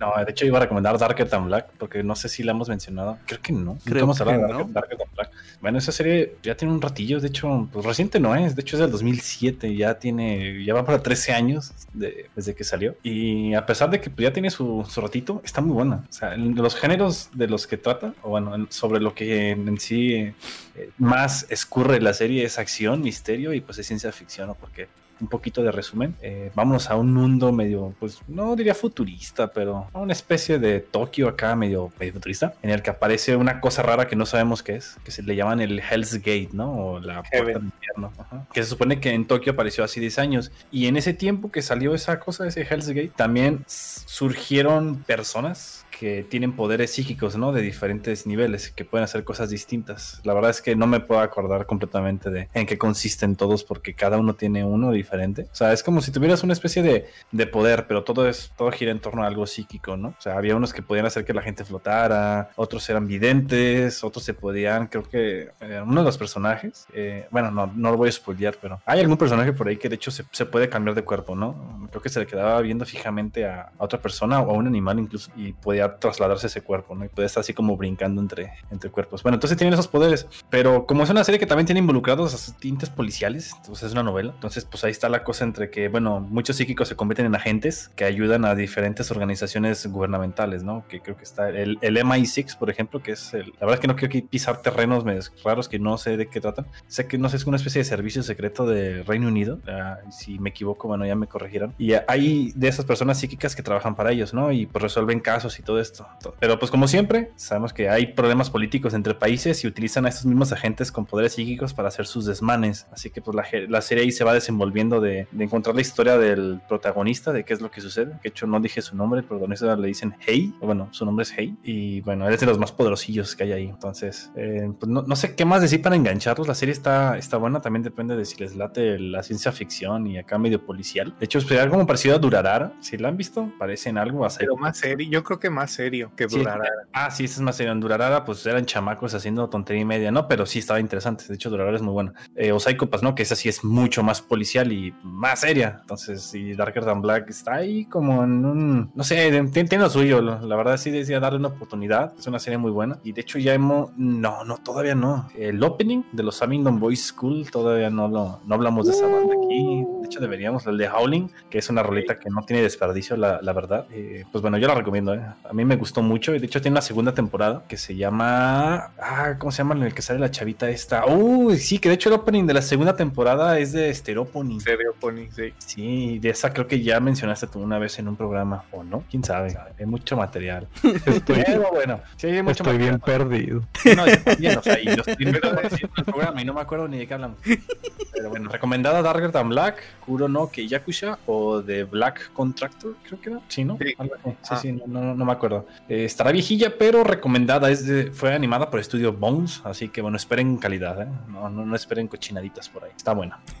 No, de hecho iba a recomendar Darker Than Black porque no sé si la hemos mencionado. Creo que no. Nunca Creo hemos hablado que de Darker, no. Darker Than Black. Bueno, esa serie ya tiene un ratillo. De hecho, pues reciente no es. De hecho, es del 2007. Ya tiene, ya va para 13 años de- desde que salió. Y a pesar de que pues, ya tiene su, su ratito, está muy buena. O sea, los géneros de los que trata, o bueno, en- sobre lo que en, en sí eh, más escurre la serie es acción, misterio y pues es ciencia ficción, ¿no? Porque un poquito de resumen, eh, vámonos a un mundo medio, pues no diría futurista, pero a una especie de Tokio acá medio, medio futurista, en el que aparece una cosa rara que no sabemos qué es, que se le llaman el Hell's Gate, ¿no? O la puerta del infierno, ajá. que se supone que en Tokio apareció hace 10 años. Y en ese tiempo que salió esa cosa, ese Hell's Gate, también surgieron personas que tienen poderes psíquicos, ¿no? De diferentes niveles, que pueden hacer cosas distintas. La verdad es que no me puedo acordar completamente de en qué consisten todos, porque cada uno tiene uno diferente. O sea, es como si tuvieras una especie de, de poder, pero todo es, todo gira en torno a algo psíquico, ¿no? O sea, había unos que podían hacer que la gente flotara, otros eran videntes, otros se podían, creo que eh, uno de los personajes, eh, bueno, no, no lo voy a spoilear, pero hay algún personaje por ahí que de hecho se, se puede cambiar de cuerpo, ¿no? Creo que se le quedaba viendo fijamente a, a otra persona o a un animal incluso y podía trasladarse ese cuerpo, ¿no? Y podía estar así como brincando entre, entre cuerpos. Bueno, entonces tienen esos poderes, pero como es una serie que también tiene involucrados tintes policiales, entonces es una novela, entonces pues ahí está la cosa entre que, bueno, muchos psíquicos se convierten en agentes que ayudan a diferentes organizaciones gubernamentales, ¿no? Que creo que está el, el MI6, por ejemplo, que es el, la verdad es que no quiero pisar terrenos raros que no sé de qué tratan. Sé que no sé, es una especie de servicio secreto de Reino Unido. ah, si me equivoco, bueno, ya me corregirán. Y hay de esas personas psíquicas que trabajan para ellos, ¿no? Y pues resuelven casos y todo esto. Pero pues como siempre, sabemos que hay problemas políticos entre países y utilizan a estos mismos agentes con poderes psíquicos para hacer sus desmanes. Así que pues la, la serie ahí se va desenvolviendo de, de encontrar la historia del protagonista, de qué es lo que sucede. De hecho no dije su nombre, el protagonista le dicen Hey, bueno, su nombre es Hey. Y bueno, él es de los más poderosillos que hay ahí. Entonces, eh, pues no, no sé qué más decir para engancharlos. La serie está, está buena, también depende de si les late la ciencia ficción y acá medio policial. De hecho, es algo como parecido a Durarara. Si la han visto, parece en algo a Pero más serio, yo creo que más serio que Sí, durará. Ah, sí, esta es más serio. En Durarara, pues eran chamacos haciendo tontería y media, ¿no? Pero sí estaba interesante. De hecho, Durarara es muy buena. Eh, o Psychopass, ¿no? Que esa sí es mucho más policial y más seria. Entonces, sí, Darker Than Black está ahí como en un. No sé, lo suyo. La verdad, sí decía darle una oportunidad. Es una serie muy buena. Y de hecho, ya hemos. No, no, todavía no. El opening de los Abingdon Boys School, todavía no lo no hablamos de esa banda aquí. De hecho, deberíamos. El de Howling, que es una rolita que no tiene desperdicio, la, la verdad. Eh, pues bueno, yo la recomiendo, ¿eh? A mí me gustó mucho. Y de hecho, tiene una segunda temporada que se llama. Ah, ¿cómo se llama? En el que sale la chavita esta. Uy, sí, que de hecho el opening de la segunda temporada es de Stereopony. Serio, Pony, sí. Sí, de esa creo que ya mencionaste tú una vez en un programa, ¿o no? ¿Quién sabe? Hay mucho material. Estoy, Pero bueno, sí, hay mucho estoy bien perdido. No, yo también, o sea, y lo estoy viendo en el programa y no me acuerdo ni de qué hablamos. Pero bueno, recomendada Darker Than Black, Kuro no Keiyakusha o The Black Contractor, creo que era. Sí, ¿no? Sí. Ah. sí, no, no, no me acuerdo. Acuerdo. Eh, estará viejilla, pero recomendada. Es de- fue animada por Estudio Bones, así que bueno, esperen calidad, ¿eh? No, no, no esperen cochinaditas por ahí. Está buena.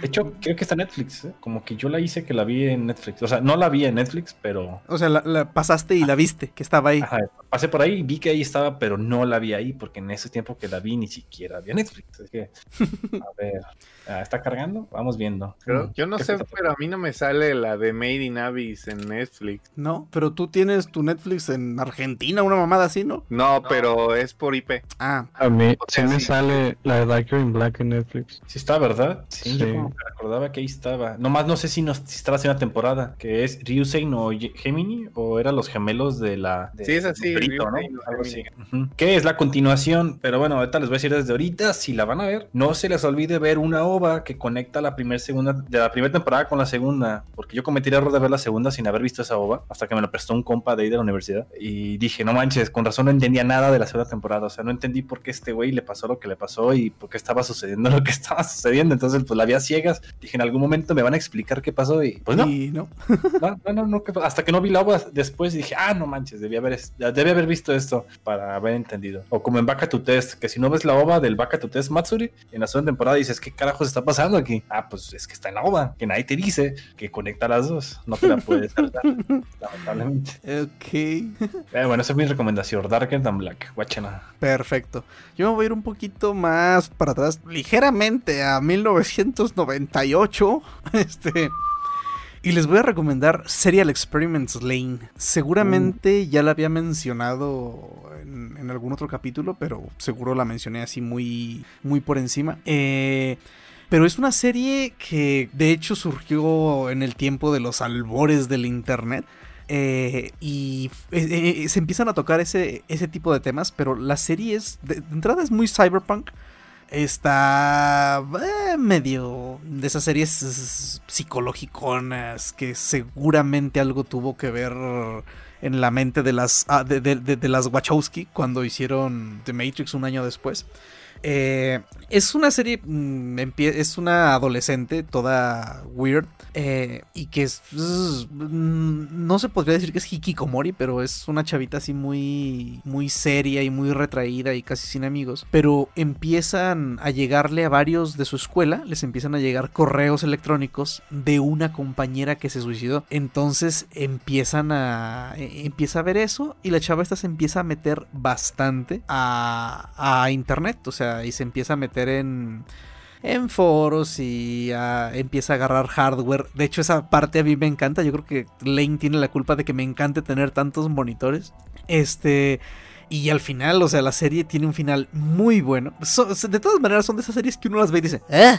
De hecho, creo que está en Netflix, ¿eh? Como que yo la hice que la vi en Netflix. O sea, no la vi en Netflix, pero O sea, la, la pasaste y la viste, que estaba ahí. Ajá, pasé por ahí y vi que ahí estaba, pero no la vi ahí porque en ese tiempo que la vi ni siquiera había Netflix. Así que, a ver, ah, ¿está cargando? Vamos viendo. Pero yo no ¿qué sé, pero a mí no me sale la de Made in Abyss en Netflix. No, pero tú tienes tu Netflix en Argentina, una mamada así, ¿no? No, pero es por IP. Ah, A mí sí me sale la de Darker in Black en Netflix. Sí está, ¿verdad? Sí, yo Sí. como que recordaba que ahí estaba. Nomás no sé si, no, si está la segunda temporada, que es Ryusein o Gemini, o eran los gemelos de la... de- Sí, es así, Brito. Que es la continuación, pero bueno, ahorita les voy a decir desde ahorita, si la van a ver, no se les olvide ver una ova que conecta la primera segunda, de la primera temporada con la segunda, porque yo cometí el error de ver la segunda sin haber visto esa ova, hasta que me la prestó un compa de ahí de la universidad, y dije, no manches, con razón no entendía nada de la segunda temporada, o sea, no entendí por qué este güey le pasó lo que le pasó y por qué estaba sucediendo lo que estaba sucediendo, entonces pues la vi a ciegas, dije, en algún momento me van a explicar qué pasó y pues no, y no. no, no, no, no, ¿qué pa- hasta que no vi la ova después dije, ah, no manches, debí haber, debí haber visto esto para haber entendido. O como en Baka to Test, que si no ves la ova del Baka to Test Matsuri, en la segunda temporada dices, ¿qué carajos está pasando aquí? Ah, pues es que está en la ova, que nadie te dice que conecta las dos, no te la puedes saltar, lamentablemente. Ok, Eh, bueno, esa es mi recomendación, Darker Than Black, guáchala. perfecto. Yo me voy a ir un poquito más para atrás, ligeramente a 1998. Este. Y les voy a recomendar Serial Experiments Lane. Seguramente ya la había mencionado en, en algún otro capítulo, pero seguro la mencioné así muy, muy por encima. Eh, pero es una serie que de hecho surgió en el tiempo de los albores del Internet. Eh, y eh, eh, se empiezan a tocar ese, ese tipo de temas, pero la serie es, de, entrada es muy cyberpunk. Está medio de esas series psicológicas que seguramente algo tuvo que ver en la mente de las, ah, de- de las Wachowski cuando hicieron The Matrix un año después. Eh, es una serie, mm, es una adolescente toda weird eh, y que es, mm, no se podría decir que es hikikomori, pero es una chavita así muy, muy seria y muy retraída y casi sin amigos. Pero empiezan a llegarle a varios de su escuela, les empiezan a llegar correos electrónicos de una compañera que se suicidó. Entonces empiezan a, eh, empieza a ver eso y la chava esta se empieza a meter bastante a, a internet, o sea, y se empieza a meter en en foros y empieza a agarrar hardware. De hecho, esa parte a mí me encanta. Yo creo que Lane tiene la culpa de que me encante tener tantos monitores. Este. Y al final, o sea, la serie tiene un final muy bueno. So- de todas maneras, son de esas series que uno las ve y dice, ¿eh?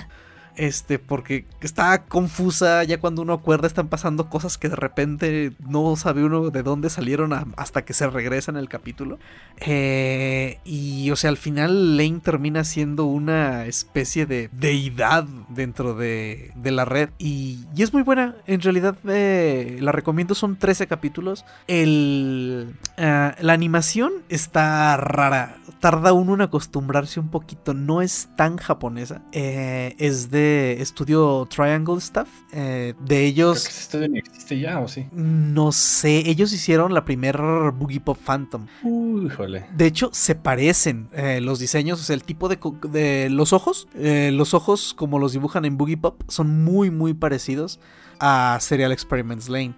Este, porque está confusa, ya cuando uno acuerda están pasando cosas que de repente no sabe uno de dónde salieron hasta que se regresa en el capítulo. Eh, y, o sea, al final Lane termina siendo una especie de deidad dentro de, de la red. Y, y es muy buena, en realidad eh, la recomiendo, son 13 capítulos. El, ah, la animación está rara, tarda uno en acostumbrarse un poquito, no es tan japonesa. Eh, es de estudio Triangle Stuff. Eh, de Creo que ellos... ese estudio ni existe ya, ¿o sí? No sé, ellos hicieron la primer Boogie Pop Phantom. Uy. De hecho, se parecen eh, los diseños, o sea, el tipo de los ojos. eh, los ojos, como los dibujan en Boogie Pop, son muy, muy parecidos a Serial Experiments Lane.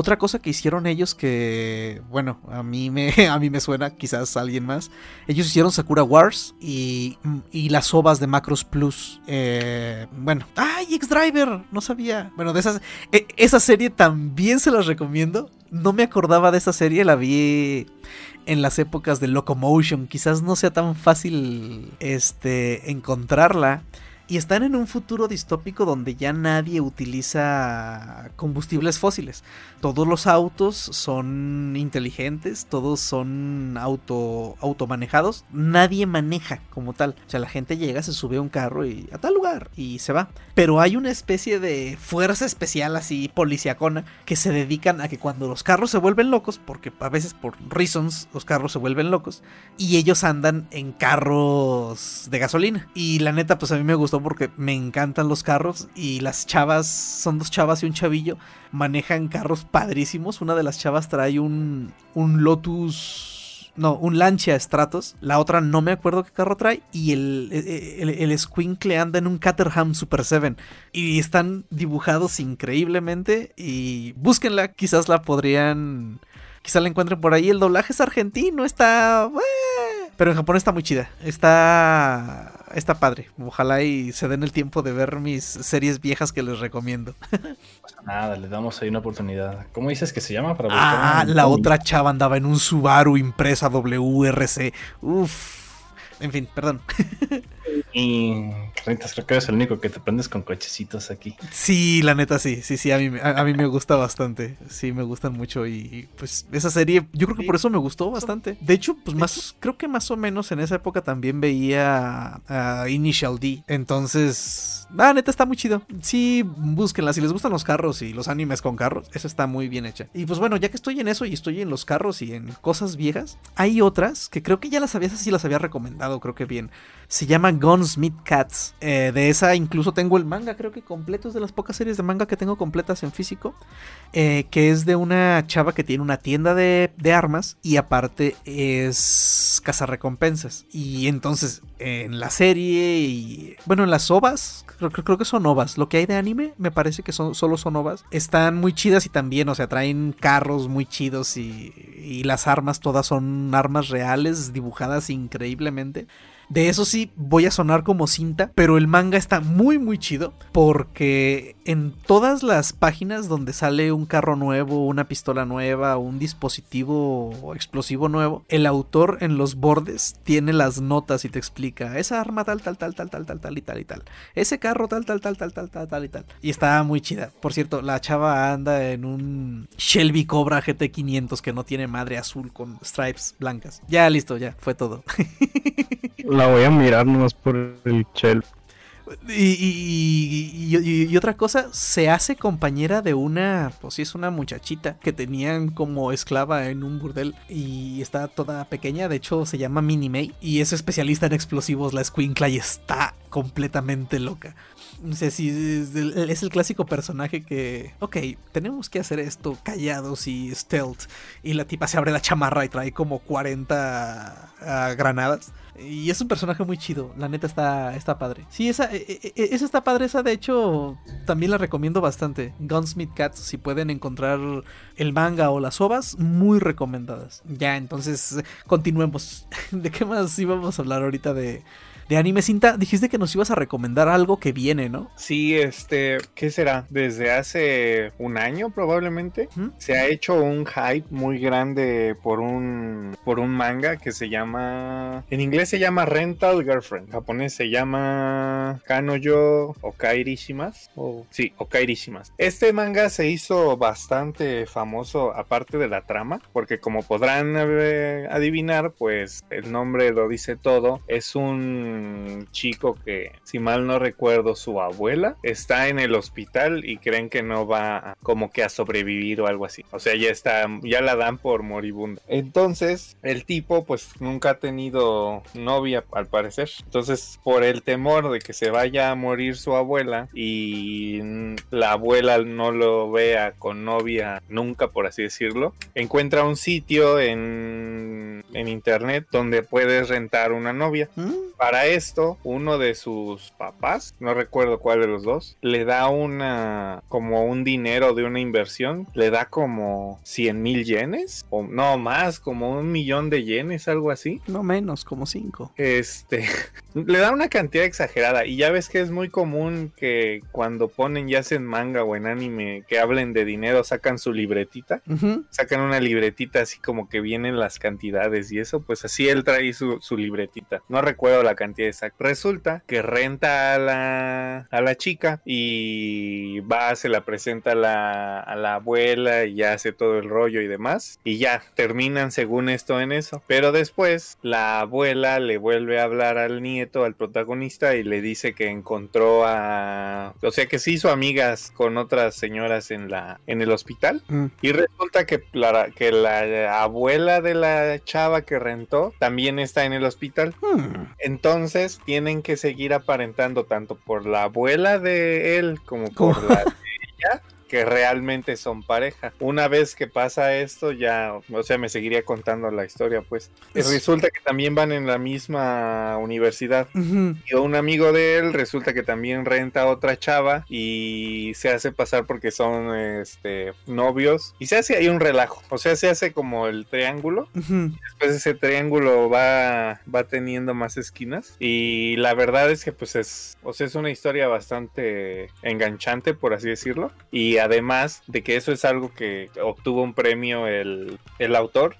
Otra cosa que hicieron ellos que, bueno, a mí me, a mí me suena, quizás alguien más. Ellos hicieron Sakura Wars y, y las ovas de Macros Plus. Eh, bueno, ¡ay, X-Driver! No sabía. Bueno, de esas, e- esa serie también se las recomiendo. No me acordaba de esa serie, la vi en las épocas de Locomotion. Quizás no sea tan fácil este, encontrarla. Y están en un futuro distópico donde ya nadie utiliza combustibles fósiles. Todos los autos son inteligentes, todos son auto automanejados, nadie maneja como tal. O sea, la gente llega, se sube a un carro y a tal lugar y se va. Pero hay una especie de fuerza especial así policiacona que se dedican a que cuando los carros se vuelven locos, porque a veces por reasons los carros se vuelven locos y ellos andan en carros de gasolina. Y la neta, pues a mí me gustó porque me encantan los carros y las chavas, son dos chavas y un chavillo, manejan carros padrísimos. Una de las chavas trae un, Lotus... No, un Lancia Stratos. La otra no me acuerdo qué carro trae. Y el, el, el, el Squinkle anda en un Caterham Super 7. Y están dibujados increíblemente. Y búsquenla, quizás la podrían Quizá la encuentren por ahí. El doblaje es argentino, está. Pero en Japón está muy chida. Está. Está padre. Ojalá y se den el tiempo de ver mis series viejas que les recomiendo. Nada, le damos ahí una oportunidad. ¿Cómo dices que se llama? Para Ah, buscar un- la otra chava andaba en un Subaru impresa WRC. Uf. En fin, perdón. Y Carnitas, creo que eres el único que te prendes con cochecitos aquí. Sí, la neta sí, sí, sí, a mí, a mí me gusta bastante. Sí, me gustan mucho y, y, pues esa serie, yo creo que por eso me gustó bastante. De hecho, pues más, creo que más o menos en esa época también veía a Initial D. Entonces, la neta está muy chido. Sí, búsquenla, si les gustan los carros y los animes con carros, esa está muy bien hecha. Y pues bueno, ya que estoy en eso y estoy en los carros y en cosas viejas, hay otras que creo que ya las había, esas sí las había recomendado, creo que bien. Se llama Gunsmith Cats. Eh, de esa incluso tengo el manga, creo que completo. Es de las pocas series de manga que tengo completas en físico. eh, que es de una chava que tiene una tienda de, de armas y aparte es cazarrecompensas. Y entonces en la serie y... Bueno, en las ovas, creo, creo- que son ovas. Lo que hay de anime me parece que son, solo son ovas. Están muy chidas y también, o sea, traen carros muy chidos y, y las armas todas son armas reales, dibujadas increíblemente. De eso sí, voy a sonar como cinta, pero el manga está muy muy chido porque en todas las páginas donde sale un carro nuevo, una pistola nueva, un dispositivo explosivo nuevo, el autor en los bordes tiene las notas y te explica esa arma tal tal tal tal tal tal tal y tal y tal, ese carro tal tal tal tal tal tal tal y tal. Y está muy chida. Por cierto, la chava anda en un Shelby Cobra GT 500 que no tiene madre azul con stripes blancas. Ya listo, ya fue todo. La voy a mirar nomás por el shell. Y, otra cosa, se hace compañera de una, pues sí, es una muchachita que tenían como esclava en un burdel y está toda pequeña, de hecho se llama Minnie May y es especialista en explosivos, la Squinkla y está completamente loca. Si es el, es el clásico personaje que, ok, tenemos que hacer esto callados y stealth. Y la tipa se abre la chamarra y trae como 40 ah, granadas. Y es un personaje muy chido, la neta está, está padre. Sí, esa, e- e- e- esa está padre, esa de hecho también la recomiendo bastante. Gunsmith Cats, si pueden encontrar el manga o las ovas, muy recomendadas. Ya, entonces continuemos. ¿De qué más íbamos a hablar ahorita de, de anime cinta? Dijiste que nos ibas a recomendar algo que viene, ¿no? Sí, este, ¿qué será? Desde hace un año probablemente se ha hecho un hype muy grande por un por un manga que se llama en inglés se llama Rental Girlfriend, en japonés se llama Kanoyo Okairishimas o sí, Okairishimas. Este manga se hizo bastante famoso aparte de la trama, porque como podrán eh, adivinar, pues el nombre lo dice todo, es un chico que si mal no recuerdo su abuela está en el hospital y creen que no va a- como que a sobrevivir o algo así. O sea, ya está, ya la dan por moribunda. Entonces, el tipo pues nunca ha tenido novia al parecer. Entonces, por el temor de que se vaya a morir su abuela y la abuela no lo vea con novia nunca, por así decirlo, encuentra un sitio en, en internet donde puedes rentar una novia. ¿Mm? Para esto, uno de sus papás, no recuerdo cuál de los dos, le da una, como un dinero de una inversión, le da como 100 mil yenes, o no más, como un millón de yenes, algo así. No menos, como cinco. Este, le da una cantidad exagerada y ya ves que es muy común que cuando ponen ya sea en manga o en anime que hablen de dinero sacan su libretita sacan una libretita así como que vienen las cantidades y eso, pues así él trae su, su libretita. No recuerdo la cantidad exacta. Resulta que renta a la, a la chica y va, se la presenta a la, a la abuela y ya hace todo el rollo y demás. Y ya terminan según esto en eso. Pero después la abuela le vuelve a hablar al nieto, al protagonista, y le dice que encontró a... O sea que se hizo amigas con otras señoras en, la, en el hospital. Mm. Y resulta que la, que la abuela de la chava que rentó también está en el hospital. Hmm. Entonces tienen que seguir aparentando tanto por la abuela de él como por la de ella que realmente son pareja. Una vez que pasa esto, ya, o sea, me seguiría contando la historia, pues. Y Es- resulta que también van en la misma universidad. Ujú. Y un amigo de él resulta que también renta a otra chava y se hace pasar porque son este novios y se hace ahí un relajo. O sea, se hace como el triángulo. Ujú. Después ese triángulo va, va teniendo más esquinas. Y la verdad es que pues es, o sea, es una historia bastante enganchante, por así decirlo. Y además de que eso es algo que obtuvo un premio el, el autor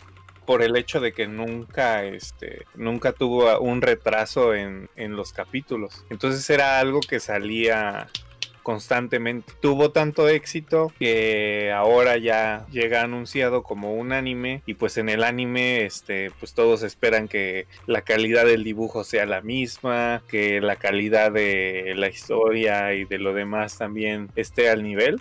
por el hecho de que nunca, este, nunca tuvo un retraso en, en los capítulos. Entonces era algo que salía constantemente. Tuvo tanto éxito que ahora ya llega anunciado como un anime y pues en el anime este pues todos esperan que la calidad del dibujo sea la misma, que la calidad de la historia y de lo demás también esté al nivel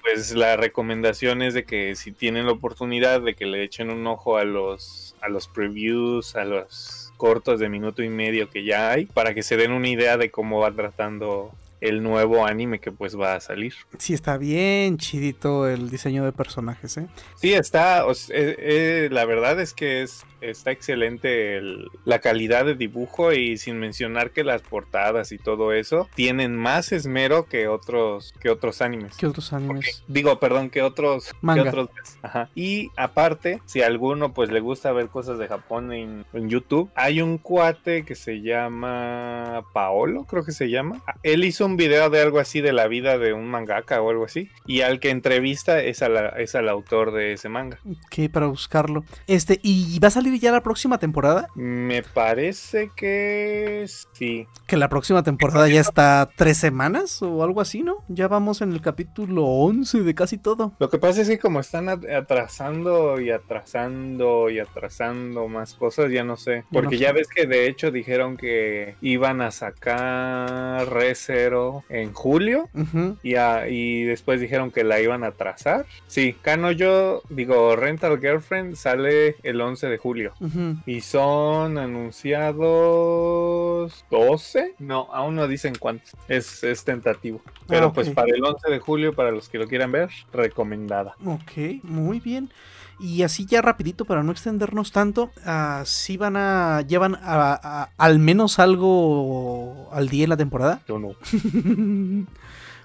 pues la recomendación es de que si tienen la oportunidad de que le echen un ojo a los a los previews, a los cortos de minuto y medio que ya hay, para que se den una idea de cómo va tratando el nuevo anime que pues va a salir. Sí, está bien chidito el diseño de personajes, ¿eh? Sí, está, o eh, eh, la verdad es que es, está excelente el- la calidad de dibujo y sin mencionar que las portadas y todo eso tienen más esmero que otros, que otros animes. ¿Qué otros Porque- animes? digo, perdón, que otros, que Manga. otros. Ajá. Y aparte, si a alguno pues le gusta ver cosas de Japón en, en YouTube, hay un cuate que se llama Paolo, creo que se llama. Él hizo un video de algo así de la vida de un mangaka o algo así. Y al que entrevista es, a la- es al autor de ese manga. Ok, para buscarlo. Este, ¿y va a salir ya la próxima temporada? Me parece que sí. Que la próxima temporada ya está tres semanas o algo así, ¿no? Ya vamos en el capítulo 11 de casi todo. Lo que pasa es que como están at- atrasando y atrasando y atrasando más cosas, ya no sé. Porque no ya ves que de hecho dijeron que iban a sacar Re En julio. Y, a- y después dijeron que la iban a atrasar. Sí, Kano yo, digo, Rental Girlfriend sale el 11 de julio. Y son anunciados 12. No, aún no dicen cuántos. Es, es tentativo. Pero Ah, pues para el 11 de julio, para los que lo quieran ver, recomendada. Ok, muy bien. Y así ya rapidito para no extendernos tanto, ah, sí van a llevan a- a- al menos algo al día en la temporada. Yo no.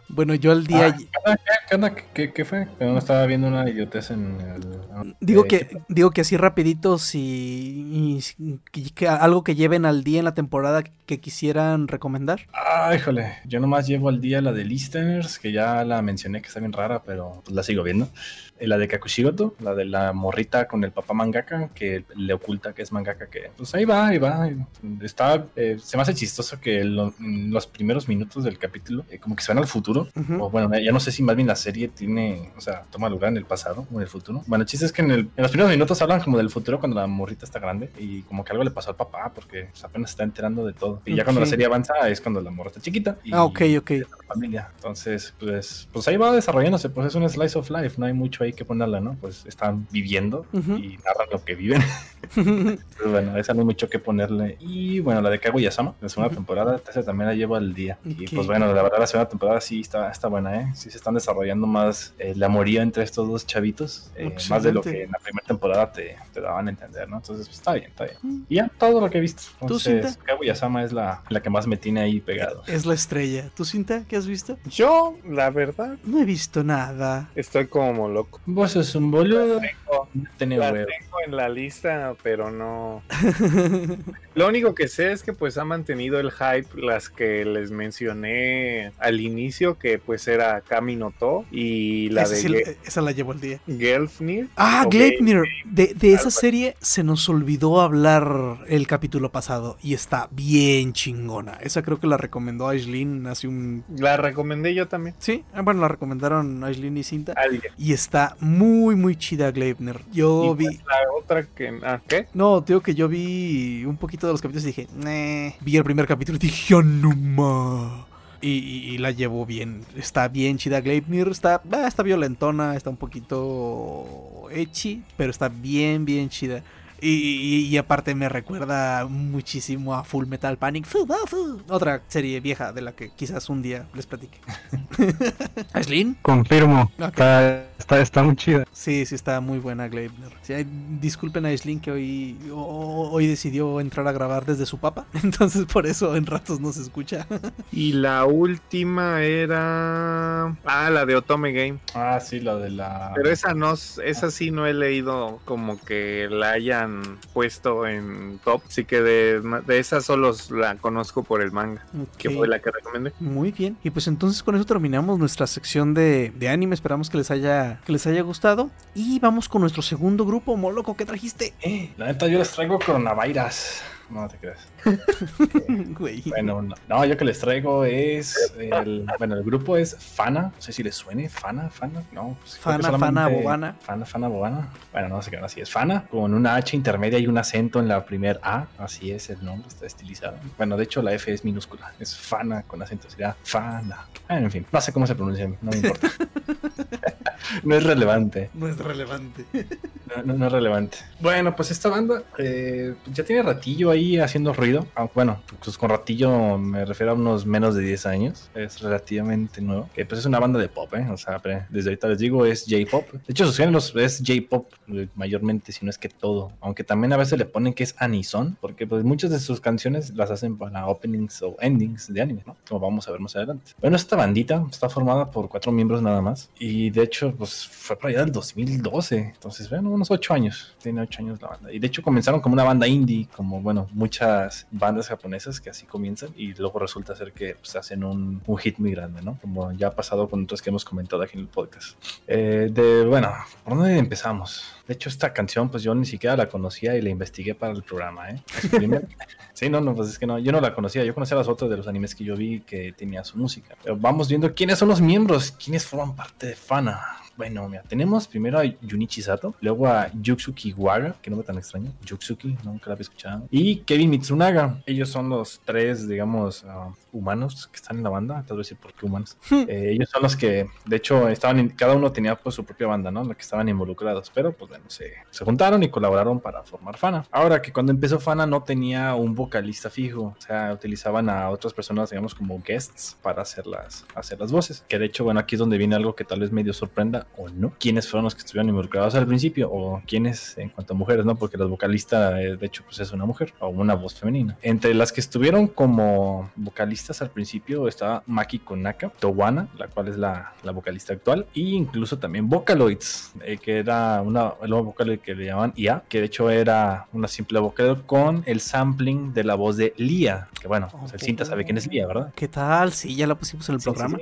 bueno, yo al día Ah, ¿Qué onda? ¿Qué, qué- qué fue? Que no estaba viendo una idiotez en el... digo eh, que digo que así rapidito si, y- que- que algo que lleven al día en la temporada que quisieran recomendar. Ah, híjole, yo nomás llevo al día la de Listeners, que ya la mencioné que está bien rara, pero pues la sigo viendo. La de Kakushigoto, la de la morrita con el papá mangaka, que le oculta que es mangaka, que pues ahí va, ahí va. Está, eh, se me hace chistoso que lo- en los primeros minutos del capítulo, eh, como que se van al futuro, Ujú. o bueno, ya no sé si más bien la serie tiene, o sea, toma lugar en el pasado o en el futuro. Bueno, el chiste es que en, el- en los primeros minutos hablan como del futuro cuando la morrita está grande y como que algo le pasó al papá porque pues, apenas está enterando de todo. Y ya cuando la serie avanza es cuando la morra está chiquita. Y Ah, ok, ok. la familia. Entonces, pues, pues ahí va desarrollándose, pues es un slice of life, no hay mucho ahí que ponerla, ¿no? Pues están viviendo y narran lo que viven. Pues bueno, esa no hay mucho que ponerle. Y bueno, la de Kaguya-sama, la segunda Ujú. temporada, esa también la llevo al día. Y pues bueno, la verdad la segunda temporada sí está, está buena, ¿eh? Sí se están desarrollando más eh, el amorío entre estos dos chavitos, eh, más de lo que en la primera temporada te, te daban a entender, ¿no? Entonces, pues está bien, está bien. Mm. Y ya, todo lo que he visto. ¿Tú, Entonces, Cinta? Kaguya-sama es la, la que más me tiene ahí pegado. Es la estrella. ¿Tú, Cinta? ¿Qué has visto? Yo, la verdad, No he visto nada. estoy como loco. Vos sos un boludo. Tengo- no tenés La huevo. tengo en la lista, pero no. Lo único que sé es que pues ha mantenido el hype las que les mencioné al inicio, que pues era Kamino To y la esa, de sí la- esa la llevo al día. Gelfnir. Ah. Gleipnir. De, de esa serie se nos olvidó hablar el capítulo pasado y está bien chingona. Esa creo que la recomendó Aislinn hace un... La recomendé yo también. Sí, ah, bueno, la recomendaron Aislinn y Cinta. Alguien. Y está muy, muy chida Gleipnir. Yo Y vi... pues, la otra que. Ah, ¿qué? No, digo que yo vi un poquito de los capítulos y dije, "Neh". Vi el primer capítulo y dije, "Ah, no ma". Y, y- y la llevo bien. Está bien chida Gleipnir. Está, ah, está violentona, está un poquito ecchi, pero está bien, bien chida. Y, y- y aparte me recuerda muchísimo a Full Metal Panic. Fu, ba, fu. Otra serie vieja de la que quizás un día les platique. Aislinn. Confirmo. Está, está, muy chida. Sí, sí está muy buena Gleibner. Sí, disculpen a Aislinn que hoy, ho- hoy decidió entrar a grabar desde su papa. Entonces por eso en ratos no se escucha. Y la última era. Ah, la de Otome Game. Ah, sí, la de la. Pero esa no, esa sí no he leído como que la hayan puesto en top. Así que de, de esa solo la conozco por el manga, que Ok. fue la que recomendé. Muy bien. Y pues entonces con eso terminamos nuestra sección de, de anime. Esperamos que les haya que les haya gustado. Y vamos con nuestro segundo grupo. Moloco, ¿qué trajiste? Eh, la neta, yo les traigo coronavirus. No te creas. Güey. Bueno, no, no, yo que les traigo es. El, bueno, el grupo es Fana. No sé si les suene. Fana, Fana. No. pues Fana, Fana, Bobana. Fana, Fana, Bobana. Bueno, no sé qué, así es. Fana, con una H intermedia y un acento en la primer A. Así es el nombre, está estilizado. Bueno, de hecho, la F es minúscula. Es Fana con acento. Sería Fana. Ah, en fin, no sé cómo se pronuncia. No me importa. no es relevante. No es relevante. No, no- no es relevante. Bueno, pues esta banda eh, ya tiene ratillo ahí haciendo ruido. Aunque, bueno, pues con ratillo me refiero a unos menos de 10 años. Es relativamente nuevo. Que pues es una banda de pop, ¿eh? O sea, desde ahorita les digo, es J-pop. De hecho, sus géneros es J-pop eh, mayormente, si no es que todo. Aunque también a veces le ponen que es anison, porque pues muchas de sus canciones las hacen para openings o endings de anime, ¿no? Como vamos a ver más adelante. Bueno, esta bandita está formada por cuatro miembros nada más. Y de hecho, pues fue por allá del 2012. Entonces, bueno, unos ocho años. Tiene ocho años la banda. Y de hecho comenzaron como una banda indie, como, bueno, muchas bandas japonesas que así comienzan. Y luego resulta ser que pues, hacen un, un hit muy grande, ¿no? Como ya ha pasado con otros que hemos comentado aquí en el podcast. Eh, de, bueno, ¿por dónde empezamos? De hecho, esta canción, pues yo ni siquiera la conocía y la investigué para el programa, ¿eh? Sí, no, no, pues es que no, yo no la conocía, yo conocía las otras de los animes que yo vi que tenía su música. Pero vamos viendo quiénes son los miembros, quiénes forman parte de Fana. Bueno, mira, tenemos primero a Junichi Sato, luego a Yutsuki Waga, que nombre tan extraño, Yutsuki, nunca la había escuchado, y Kevin Mitsunaga. Ellos son los tres, digamos, ah, humanos que están en la banda, tal vez decir por qué humanos. Eh, ellos son los que, de hecho, estaban en- cada uno tenía pues su propia banda, ¿no? En la que estaban involucrados, pero pues bueno, se, se juntaron y colaboraron para formar Fana. Ahora que cuando empezó Fana no tenía un vocalista fijo, o sea, utilizaban a otras personas, digamos, como guests para hacer las, hacer las voces. Que de hecho, bueno, aquí es donde viene algo que tal vez medio sorprenda o no. ¿Quiénes fueron los que estuvieron involucrados al principio? O quiénes en cuanto a mujeres, ¿no? Porque la vocalista, eh, de hecho, pues es una mujer o una voz femenina. Entre las que estuvieron como vocalistas al principio estaba Maki Konaka, Towana, la cual es la, la vocalista actual, e incluso también Vocaloids, eh, que era una, el nuevo Vocaloid que le llamaban IA, que de hecho era una simple Vocaloid con el sampling de la voz de Lia, que bueno, pues el cinta sabe quién es Lia, ¿verdad? ¿Qué tal? Sí, ya la pusimos en el Sí, sí, programa.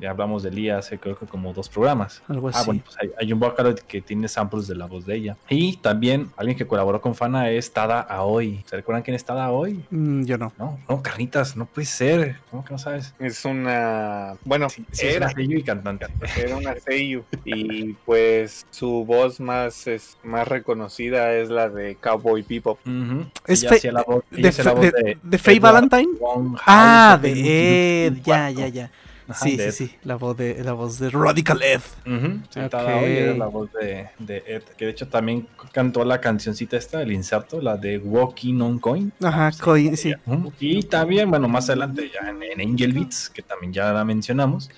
Ya hablamos de Lia hace creo que como dos programas. Algo así. Ah, bueno, pues hay, hay un Vocaloid que tiene samples de la voz de ella. Y también alguien que colaboró con Fana es Tada Aoi. ¿Se recuerdan quién es Tada Aoi? Mm, yo no. No, no, carnitas, no puede ser. ¿Cómo que no sabes? Es una. Bueno, Sí, sí, es era, una seiyuu y cantante. era una Seiyu. Y pues su voz más, es, más reconocida es la de Cowboy Bebop. Es Ella fe- hacía la voz, ella ¿De, la voz de, de, de Faye Valentine? Wong Ah, de Ed. Ya, ya, ya. Ajá, Sí, sí, sí. La voz de, la voz de Radical Ed. Ujú, sí, era la voz de, de Ed, que de hecho también cantó la cancioncita esta, el inserto, la de Walking on Coin. Ajá, sí. Ujú. Y también, bueno, más adelante ya en, en Angel Beats, que también ya la mencionamos,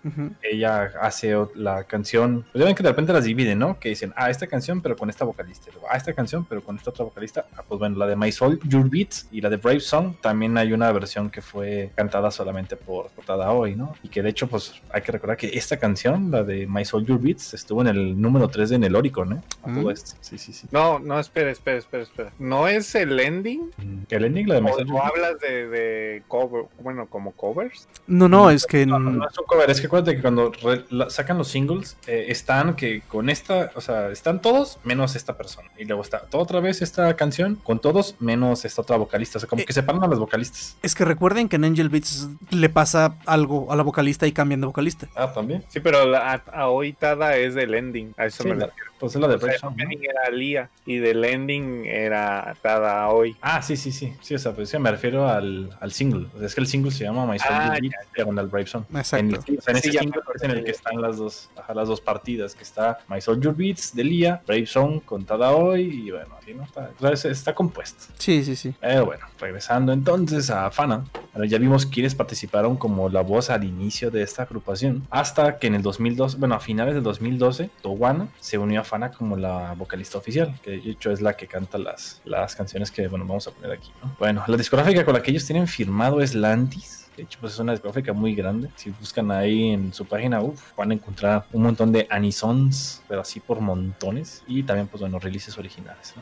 ella hace la canción, pues ya ven que de repente las dividen, ¿no? Que dicen, ah, esta canción, pero con esta vocalista, luego, ah, esta canción, pero con esta otra vocalista, ah, pues bueno, la de My Soul, Your Beats y la de Brave Song, también hay una versión que fue cantada solamente por, por Tada Hoy, ¿no? Y que de hecho, pues hay que recordar que esta canción, la de My Soul, Your Beats, estuvo en el número 3 de en el Oricon, ¿eh? A todo Mm. esto, sí, sí, sí. No, no, espera, espera, espera, espera. ¿No es el ending? El ending, la de My ¿O, Soul, Your o hablas de, de cover, bueno, como covers? No, no, es que. No, no, mm, no es un cover, es que acuérdate que cuando re- la- sacan los singles, eh, están que con esta, o sea, están todos menos esta persona. Y luego está toda otra vez esta canción con todos menos esta otra vocalista. O sea, como Eh, que separan a las vocalistas. Es que recuerden que en Angel Beats le pasa algo a la vocalista y cambian de vocalista. Ah, también. Sí, pero la, a, a hoy Tada es del ending. A eso Sí, me refiero. Pues es la de O sea, Brave el Song, ¿no? opening era Lia y del ending era Tada Hoy. Ah, sí, sí, sí. Sí, o sea, pues, sí, me refiero al, al single. O sea, es que el single se llama My Soul Ah, diagonal Brave Song. Exacto. En, o sea, en Sí, ese single es en el que están las dos, ajá, las dos partidas, que está My Soldier Beats de Lia, Brave Song contada hoy, y bueno, aquí no está, o sea, es- está compuesto. Sí, sí, sí. Pero bueno, regresando entonces a Fana, ahora ya vimos quiénes participaron como la voz al inicio de esta agrupación, hasta que en el 2012, bueno, a finales del 2012, Towana se unió a Como la vocalista oficial, que de hecho es la que canta las, las canciones que, bueno, vamos a poner aquí. ¿no? Bueno, la discográfica con la que ellos tienen firmado es Lantis. De hecho, pues es una discográfica muy grande. Si buscan ahí en su página, uf, van a encontrar un montón de anisons, pero así por montones. Y también, pues bueno, releases originales.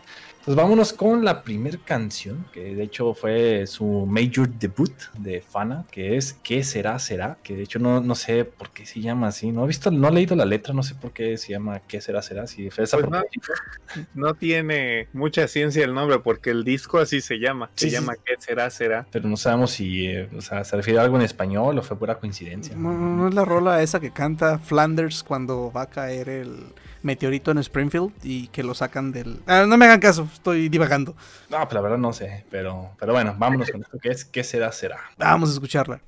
Pues vámonos con la primera canción, que de hecho fue su major debut de Fana, que es ¿Qué será será? Que de hecho no, no sé por qué se llama así, no he visto, no he leído la letra, no sé por qué se llama ¿Qué será será? Si fue esa Pues no. tiene mucha ciencia el nombre porque el disco así se llama. Se Sí, sí, llama ¿Qué será? Será. pero no sabemos si eh, o sea, se refiere a algo en español o fue pura coincidencia. No, no- no es la rola esa que canta Flanders cuando va a caer el meteorito en Springfield y que lo sacan del... Ah, no me hagan caso, estoy divagando. No, pues la verdad no sé, pero, pero bueno, vámonos con esto que es ¿Qué será será? Vamos a escucharla.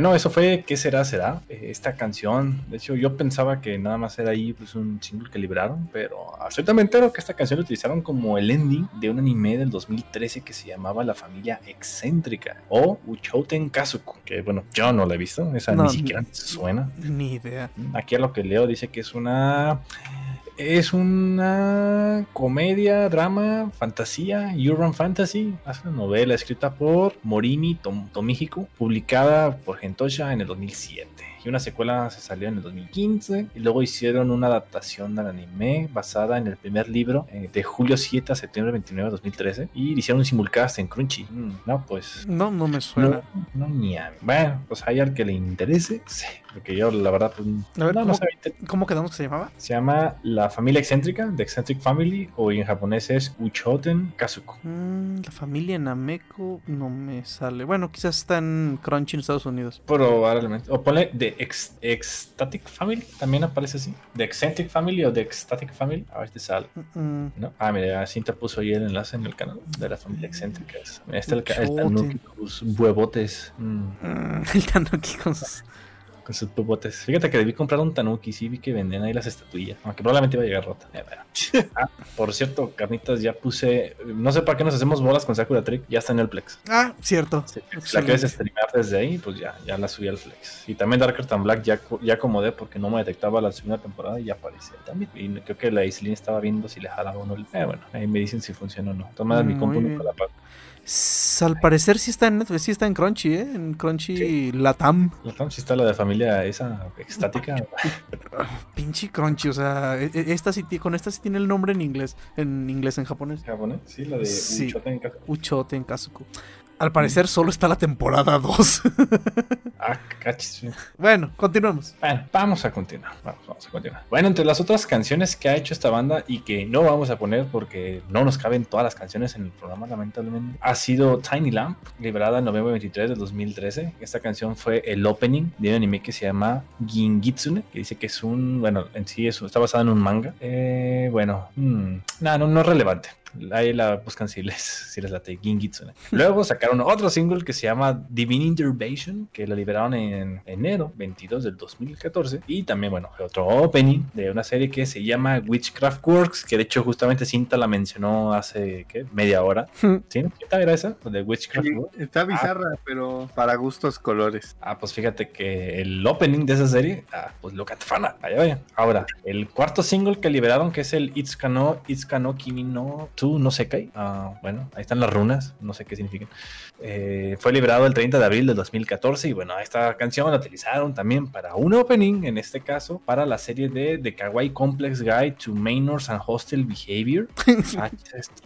Bueno, eso fue ¿Qué será? Será. Eh, esta canción, de hecho, yo pensaba que nada más era ahí pues, un single que libraron, pero absolutamente entero que esta canción la utilizaron como el ending de un anime del 2013 que se llamaba La familia excéntrica o Uchouten Kazuko. Que bueno, yo no la he visto, esa No, ni siquiera suena. Ni idea. Aquí a lo que leo dice que es una. Es una comedia, drama, fantasía, urban fantasy. Es una novela escrita por Morini Tom- publicada por Gentosha en el 2007. Y una secuela se salió en el 2015. Y luego hicieron una adaptación del anime basada en el primer libro eh, de julio 7 a septiembre 29 de 2013. Y hicieron un simulcast en Crunchy. Mm, no, pues No, no me suena. no, no, ni a mí. Bueno, pues hay al que le interese. Sí, porque yo, la verdad, pues. No, ¿cómo- ¿Cómo quedamos que se llamaba? Se llama La Familia Excéntrica, The Eccentric Family, o en japonés es Uchoten Kazuko. Mm, la familia Nameko no me sale. Bueno, quizás está en Crunchy en Estados Unidos. Probablemente. O ponle The Ex- Ecstatic Family, también aparece así. The Eccentric Family o The Ecstatic Family. A ver si sale. Mm, mm. ¿No? Ah, mira, te puso ahí el enlace en el canal de la familia excéntrica. Este es el, ca- el Uchoten. tanuki con sus huevotes. Mm. Mm, el Tanuki con sus... con sus. Fíjate que debí comprar un Tanuki, sí vi que vendían ahí las estatuillas, aunque probablemente iba a llegar rota. Eh, bueno. Ah, por cierto, carnitas, ya puse, no sé para qué nos hacemos bolas con Sakura Trick, ya está en el Plex. Ah, cierto. Si la quieres streamar desde ahí, pues ya, ya la subí al Flex. Y también Darker Than Black ya, ya acomodé porque no me detectaba la segunda temporada y ya aparecía también. Y creo que la Islin estaba viendo si le jalaba o no. Eh, bueno, ahí me dicen si funciona o no. Toma mi Muy compu la apago. S- Al parecer sí está en Netflix, sí está en Crunchy, ¿eh? En Crunchy Latam. La Tom, si está la de familia esa extática. Pinche Crunchy, o sea, e- e- esta sí, con esta sí tiene el nombre en inglés, en inglés, en japonés. japonés, sí, la de Sí. Uchoten Kaku. Uchote en Kazuko. Al parecer solo está la temporada 2. Ah, cachis. bueno, continuamos. Bueno, vamos a continuar. Vamos, vamos a continuar. Bueno, entre las otras canciones que ha hecho esta banda y que no vamos a poner porque no nos caben todas las canciones en el programa, lamentablemente, ha sido Tiny Lamp, liberada en noviembre 23 de 2013. Esta canción fue el opening de un anime que se llama Gingitsune, que dice que es un, bueno, en sí es, está basado en un manga. Eh, bueno, mm, nada, no, no es relevante. Ahí la buscan si les, si les late. Luego sacaron otro single que se llama Divine Intervention, que lo liberaron en enero 22 del 2014. Y también, bueno, otro opening de una serie que se llama Witchcraft Works, que de hecho justamente Cinta la mencionó hace, ¿qué? Media hora. ¿Sí? ¿Cinta era esa? De Witchcraft Sí, Works. está bizarra, pero para gustos colores. Ah, pues fíjate que el opening de esa serie, ah, pues lo catafana. Vaya, vaya. Ahora, el cuarto single que liberaron, que es el Itsuka Itsuka no Kimi no Tu no Sekai. Ah, bueno, ahí están las runas, no sé qué significan. Eh, fue liberado el 30 de abril del 2014 y bueno, esta canción la utilizaron también para un opening, en este caso, para la serie de The Kawaii Complex Guide to Minors and Hostile Behavior. Ah,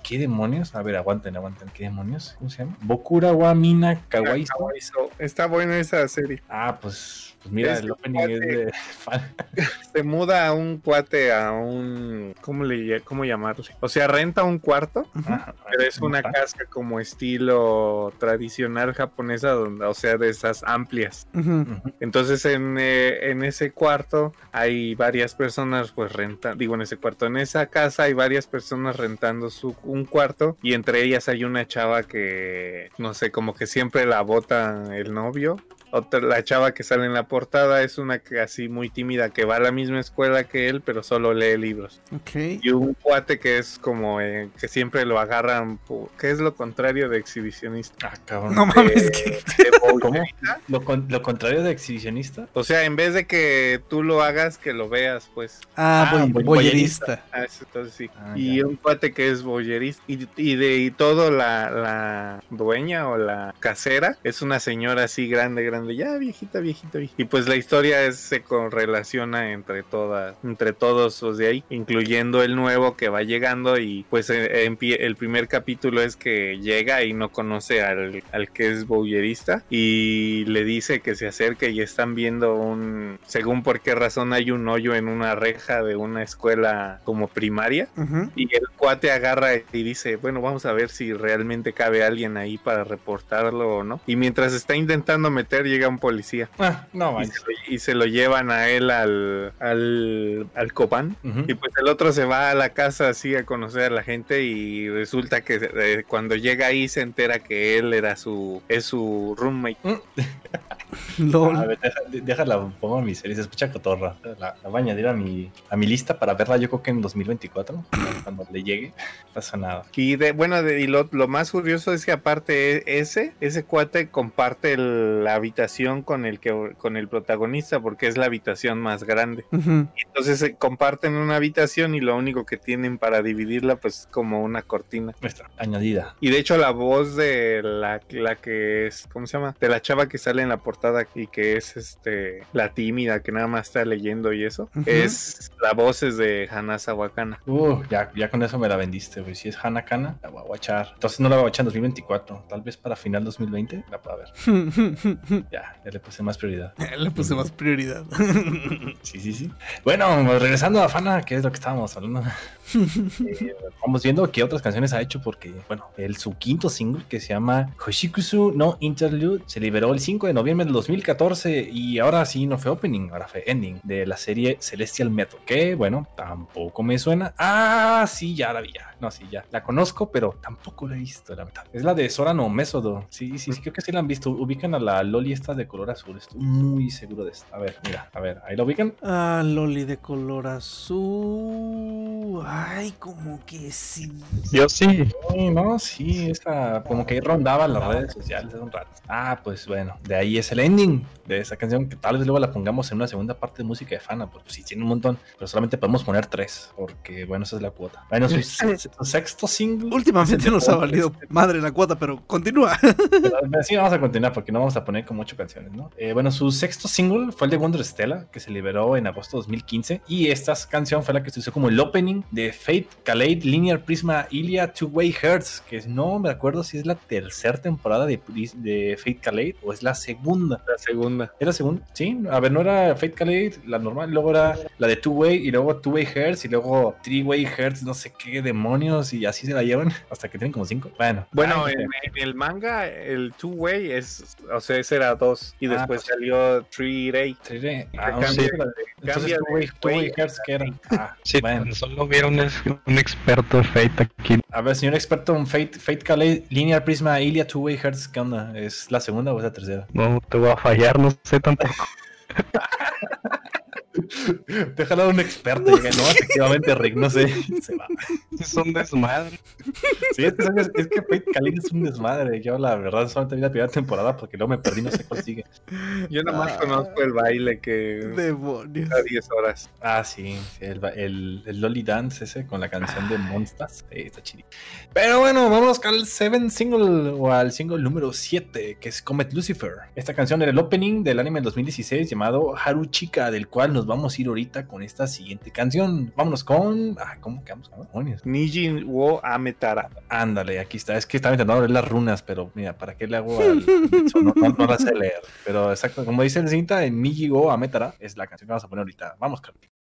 ¿Qué demonios? A ver, aguanten, aguanten. ¿Qué demonios? ¿Cómo se llama? Bokura wa Mina Kawaii. Kawaii-so. Está buena esa serie. Ah, pues, pues mira, el opening es de fan. Se muda a un cuate a un. ¿Cómo le cómo llamarle? O sea, renta un cuarto, Ajá, pero es una casa como estilo tradicional japonesa, donde, o sea, de esas amplias. Entonces en, eh, en ese cuarto hay varias personas pues renta, digo en ese cuarto, en esa casa hay varias personas rentando su, un cuarto y entre ellas hay una chava que no sé, como que siempre la bota el novio. Otra, la chava que sale en la portada es una que así muy tímida que va a la misma escuela que él, pero solo lee libros. Y un cuate que es como eh, que siempre lo agarran, por- que es lo contrario de exhibicionista. Ah, cabrón. No mames, Eh, que... ¿Cómo? ¿Lo, con- lo contrario de exhibicionista? O sea, en vez de que tú lo hagas, que lo veas, pues. Ah, Ah, boy- boy- boyerista. Ah, eso, entonces sí. Ah, y ya. un cuate que es boyerista. Y, y de y todo la, la dueña o la casera es una señora así grande, grande, ya viejita, viejita, viejita. Y pues la historia es, se correlaciona entre todas, entre todos los de ahí, incluyendo el nuevo que va llegando. Y pues eh, empie- el primer capítulo es que llega y no conoce al, al que es boyerista. Y le dice que se acerque y están viendo un, según por qué razón hay un hoyo en una reja de una escuela como primaria. Ujú. Y el cuate agarra y dice, bueno, vamos a ver si realmente cabe alguien ahí para reportarlo o no. Y mientras está intentando meter, llega un policía. Ah, no Y manches. se, lo, y se lo llevan a él al, al, al Copán. Ujú. Y pues el otro se va a la casa así a conocer a la gente y resulta que eh, cuando llega ahí se entera que él era su, es su roommate. LOL. A ver, deja- de- déjala, pongo en mi serie, se escucha cotorra. La, la voy a añadir a mi, a mi lista para verla yo creo que en 2024, cuando le llegue. No pasa nada. Y de, bueno, de, y lo, lo más curioso es que aparte e- ese, ese cuate comparte el- la habitación con el que con el protagonista, porque es la habitación más grande. Ujú. Y Entonces se comparten una habitación y lo único que tienen para dividirla, pues es como una cortina. Nuestra añadida. Y de hecho la voz de la, la que es, ¿cómo se llama? De la chava que sale en la portada y que es este la tímida que nada más está leyendo y eso, Ujú. es la voz es de Hanasa Wakana. Uh, ya, ya con eso me la vendiste, güey. Si es Hanakana, la voy a guachar. Entonces no la voy a guachar en 2024. Tal vez para final 2020 la pueda ver. Ya, ya le puse más prioridad. Le puse más prioridad. Sí, sí, sí. Bueno, pues, regresando a Fana, que es lo que estábamos hablando. Eh, vamos viendo qué otras canciones ha hecho porque, bueno, el su quinto single que se llama Hoshikusu no Interlude se liberó el 5 de noviembre del 2014 y ahora sí no fue opening, ahora fue ending de la serie Celestial Metal, que bueno, tampoco me suena. Ah, sí, ya la vi, ya. No, sí, ya. La conozco, pero tampoco la he visto, la verdad. Es la de Sora no Mésodo. Sí, sí, sí, creo que sí la han visto. Ubican a la Loli esta de color azul. Estoy muy seguro de esto. A ver, mira, a ver, ahí la ubican. Ah, Loli de color azul. Ay, como que sí. Yo sí. Sí, no, sí, esa como que rondaba las redes sociales hace un rato. Ah, pues bueno, de ahí es el ending de esa canción que tal vez luego la pongamos en una segunda parte de música de Fana, porque sí tiene un montón, pero solamente podemos poner tres, porque bueno, esa es la cuota. Bueno, su, sexto single. Últimamente nos ha valido madre la cuota, pero continúa. Pero Sí, vamos a continuar porque no vamos a poner como ocho canciones, ¿no? Eh, bueno, su sexto single fue el de Wonder Stella, que se liberó en agosto de 2015. Y esta canción fue la que se usó como el opening de Fate Kaleid Linear Prisma Ilia Two Way Hearts, que no me acuerdo si es la tercera temporada de, de Fate Kaleid o es la segunda. La segunda. ¿Era segunda? Sí, a ver, no era Fate Kaleid, la normal, luego era la de Two Way y luego Two Way Hearts y luego Three Way Hearts, no sé qué demonios, y así se la llevan hasta que tienen como cinco. Bueno, Bueno, ay, en, en el manga, el two-way es, o sea, ese era dos. Y Ah, después pues. salió three-ray. Triré. Y Ah, cambia- sí. Entonces, way way hearts que eran. Ah, Sí, bueno. tan solo hubiera un, un experto de Fate aquí. A ver, señor experto en Fate, Fate Calais, Linear Prisma, Ilia, Two Way Hearts, ¿qué onda? ¿Es la segunda o es la tercera? No te voy a fallar, no sé tampoco. Déjalo a un experto. y no, efectivamente, Rick, no sé. Se va. Es un desmadre. Sí, es que, ¿sabes? es que Fate es un desmadre. Yo, la verdad, solamente vi la primera temporada porque luego me perdí, no sé cuál sigue. Yo nada más Ah. conozco el baile que Demonios. a 10 horas. Ah, sí, sí, el, el, el Lolly Dance ese con la canción de Monsters. Sí, está chido. Pero bueno, vamos al 7 single o al single número 7, que es Comet Lucifer. Esta canción era el opening del anime del 2016 llamado Haru Chica, del cual nos vamos a ir ahorita con esta siguiente canción. Vámonos con. Ah, ¿cómo quedamos? Demonios. Nijin wo Ametara. Ándale, aquí está. Es que estaba intentando leer las runas, pero mira, ¿para qué le hago al... No, no, no las sé leer. Pero exacto, como dice el cinta, en Nijigo Ametara es la canción que vamos a poner ahorita. Vamos, Carlos.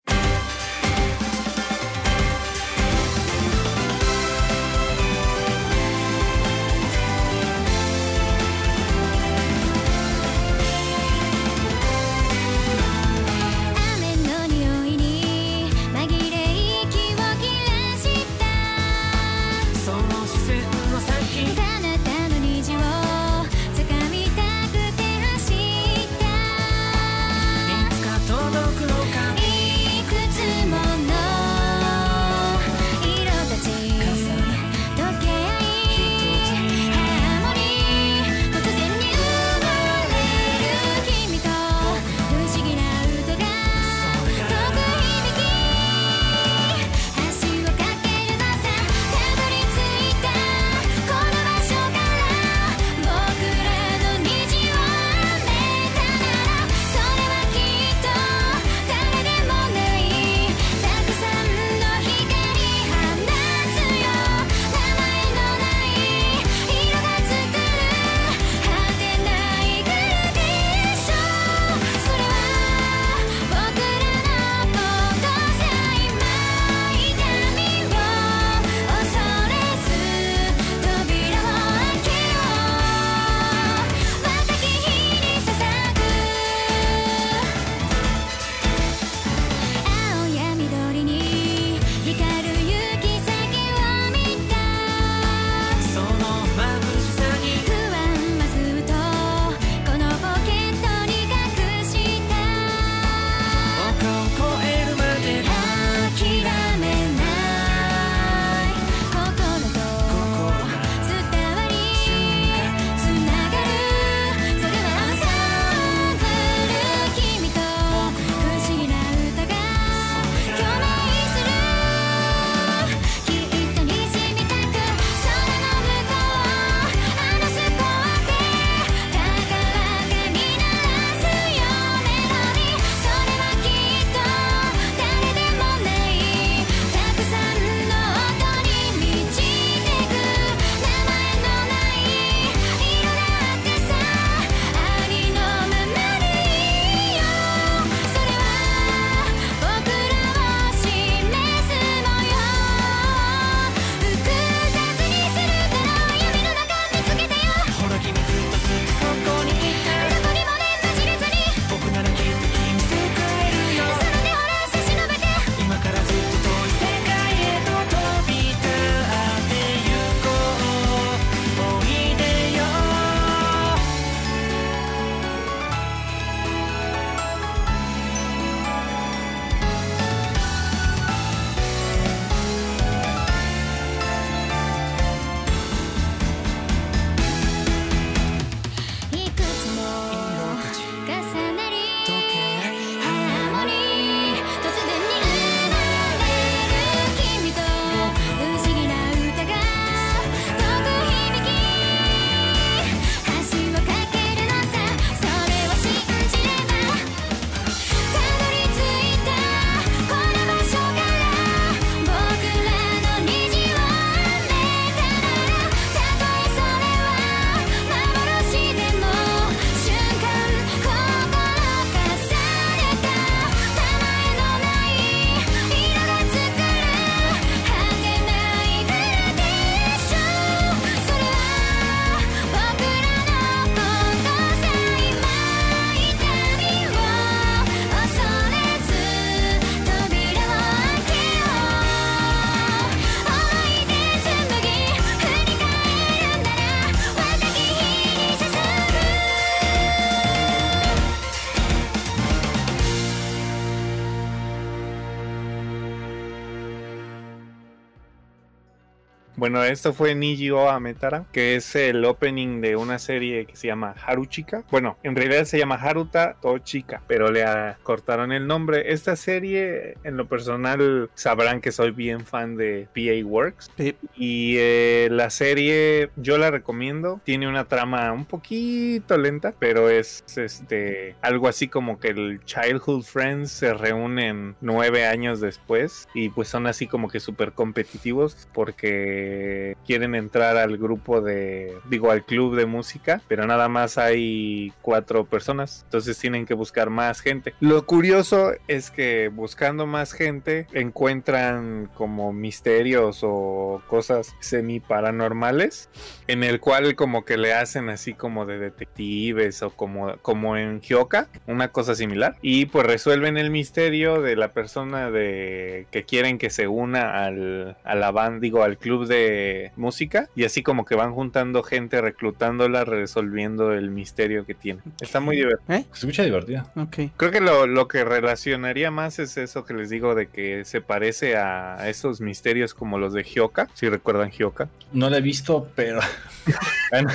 Bueno, esto fue Niji o Ametara, que es el opening de una serie que se llama Haruchika. Bueno, en realidad se llama Haruta Tochika, pero le cortaron el nombre. Esta serie, en lo personal, sabrán que soy bien fan de PA Works. Sí. Y eh, la serie yo la recomiendo. Tiene una trama un poquito lenta, pero es este algo así como que el Childhood Friends se reúnen nueve años después y pues son así como que súper competitivos porque quieren entrar al grupo de, digo, al club de música, pero nada más hay cuatro personas, entonces tienen que buscar más gente. Lo curioso es que buscando más gente encuentran como misterios o cosas semi paranormales en el cual como que le hacen así como de detectives o como, como en Hyoka, una cosa similar. Y pues resuelven el misterio de la persona de que quieren que se una al, a la banda, digo, al club de música. Y así como que van juntando gente, reclutándola, resolviendo el misterio que tiene. Está muy divertido. ¿Eh? Se escucha divertida. Ok. Creo que lo, lo que relacionaría más es eso que les digo de que se parece a esos misterios como los de Hyoka, si recuerdan Hyoka. No la he visto, pero. bueno,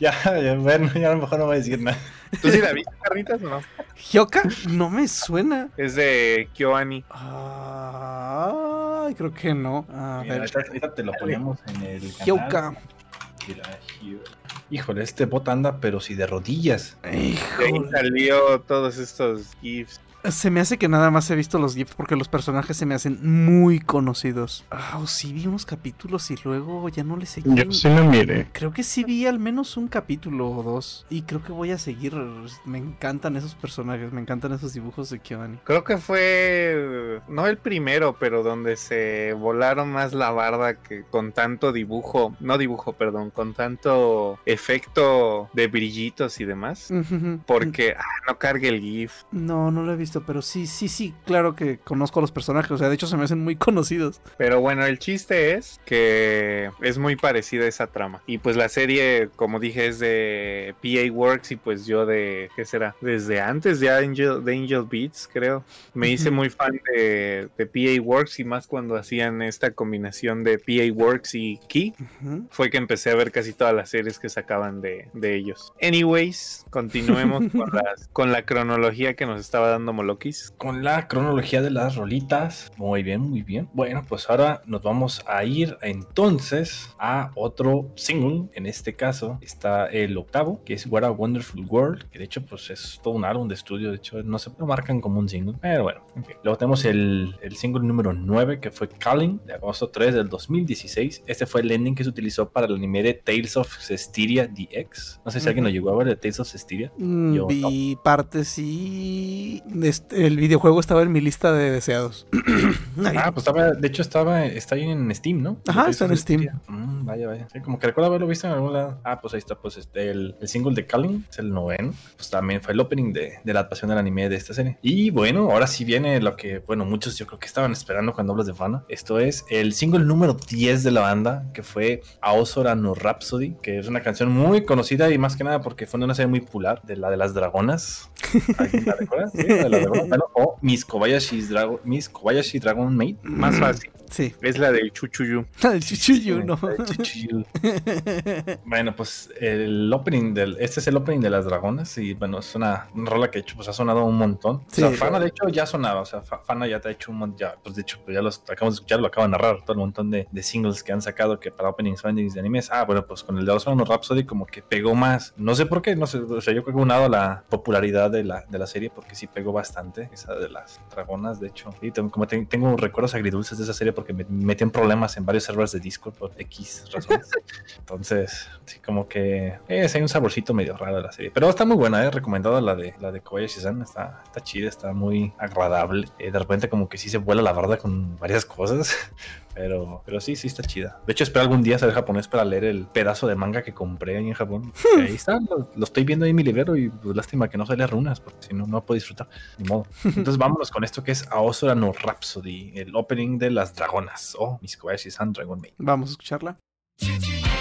ya, ya, bueno, ya a lo mejor no voy a decir nada. ¿Tú sí la viste, Carnitas, o no? Hyoka no me suena. Es de KyoAni. Ay, creo que no. A Mira, ver. ahorita, te lo ponemos en el. canal. Hyoka. Híjole, este bot anda, pero si de rodillas. De ahí Híjole. salió todos estos GIFs. Se me hace que nada más he visto los GIFs porque los personajes se me hacen muy conocidos. Ah, o sí vi unos capítulos y luego ya no les seguí. Yo sí lo miré. Creo que sí vi al menos un capítulo o dos. Y creo que voy a seguir. Me encantan esos personajes, me encantan esos dibujos de Kyoani. Creo que fue, no el primero, pero donde se volaron más la barda que con tanto dibujo, no dibujo, perdón, con tanto efecto de brillitos y demás. Porque ah, no cargue el GIF. No, no lo he visto, pero sí, sí, sí, claro que conozco a los personajes. O sea, de hecho se me hacen muy conocidos. Pero bueno, el chiste es que es muy parecida esa trama. Y pues la serie, como dije, es de PA Works y pues yo de, ¿qué será? Desde antes de Angel, de Angel Beats, creo. Me hice muy fan de, de PA Works y más cuando hacían esta combinación de PA Works y Key. Fue que empecé a ver casi todas las series que sacaban de, de ellos. Anyways, continuemos con, las- con la cronología que nos estaba dando Molokis. Con la cronología de las rolitas. Muy bien, muy bien. Bueno, pues ahora nos vamos a ir entonces a otro single. En este caso está el octavo, que es What a Wonderful World. Que de hecho, pues es todo un álbum de estudio. De hecho, no se lo marcan como un single. Pero bueno, en fin. Luego tenemos el, el single número 9, que fue Calling, de agosto 3 del 2016. Este fue el ending que se utilizó para el anime de Tales of Cestiria DX. No sé si alguien lo llegó a ver de Tales of Cestiria. Mm, Yo Vi partes y este- el videojuego estaba en mi lista de deseados. Ah, pues estaba, de hecho estaba, está ahí en Steam, ¿no? Ajá, está en Steam. Mm, vaya, vaya. Sí, como que recuerdo haberlo visto en algún lado. Ah, pues ahí está, pues este, el, el single de Calling, es el noveno. Pues también fue el opening de, de la adaptación del anime de esta serie. Y bueno, ahora sí viene lo que, bueno, muchos yo creo que estaban esperando cuando hablas de Fana. Esto es el single número 10 de la banda, que fue Aosora no Rhapsody, que es una canción muy conocida y más que nada porque fue una serie muy popular, de la de las dragonas. ¿Alguien la recuerda? Sí, la de las dragonas. Bueno, o Miss Kobayashi's Dragon, Miss Kobayashi Dragon Maid. Más fácil. Sí. Es la del Chuchuyu. El Chuchuyu, ¿no? Chuchuyu. Bueno, pues el opening del. Este es el opening de las dragonas. Y bueno, es una, una rola que pues, ha sonado un montón. Sí. O sea, Fana de hecho ya sonaba. O sea, Fa- Fana ya te ha hecho un montón. Ya, pues de hecho, pues, ya los acabamos de escuchar, lo acabo de narrar. Todo el montón de, de singles que han sacado que para openings, endings de animes. Ah, bueno, pues con el de Osano Rhapsody como que pegó más. No sé por qué, no sé. O sea, yo creo que unado a la popularidad de la, de la serie porque sí pegó bastante. Esa de las dragonas, de hecho. Y tengo- como te- tengo recuerdos agridulces de esa serie porque me metí en problemas en varios servers de Discord por X razones. Entonces, sí, como que es, hay un saborcito medio raro de la serie. Pero está muy buena, ¿eh? Recomendada la de la de Kobayashi-san. Está, está chida, está muy agradable. Eh, de repente como que sí se vuela la barda con varias cosas. Pero, pero sí, sí está chida. De hecho, espero algún día saber japonés para leer el pedazo de manga que compré ahí en Japón. Ahí está, lo, lo estoy viendo ahí en mi librero y pues lástima que no sale runas, porque si no, no puedo disfrutar. Ni modo. Entonces vámonos con esto que es Aosora no Rhapsody, el opening de las dragonas. Oh, Miss Kobayashi-san Dragon Maid. Vamos a escucharla.「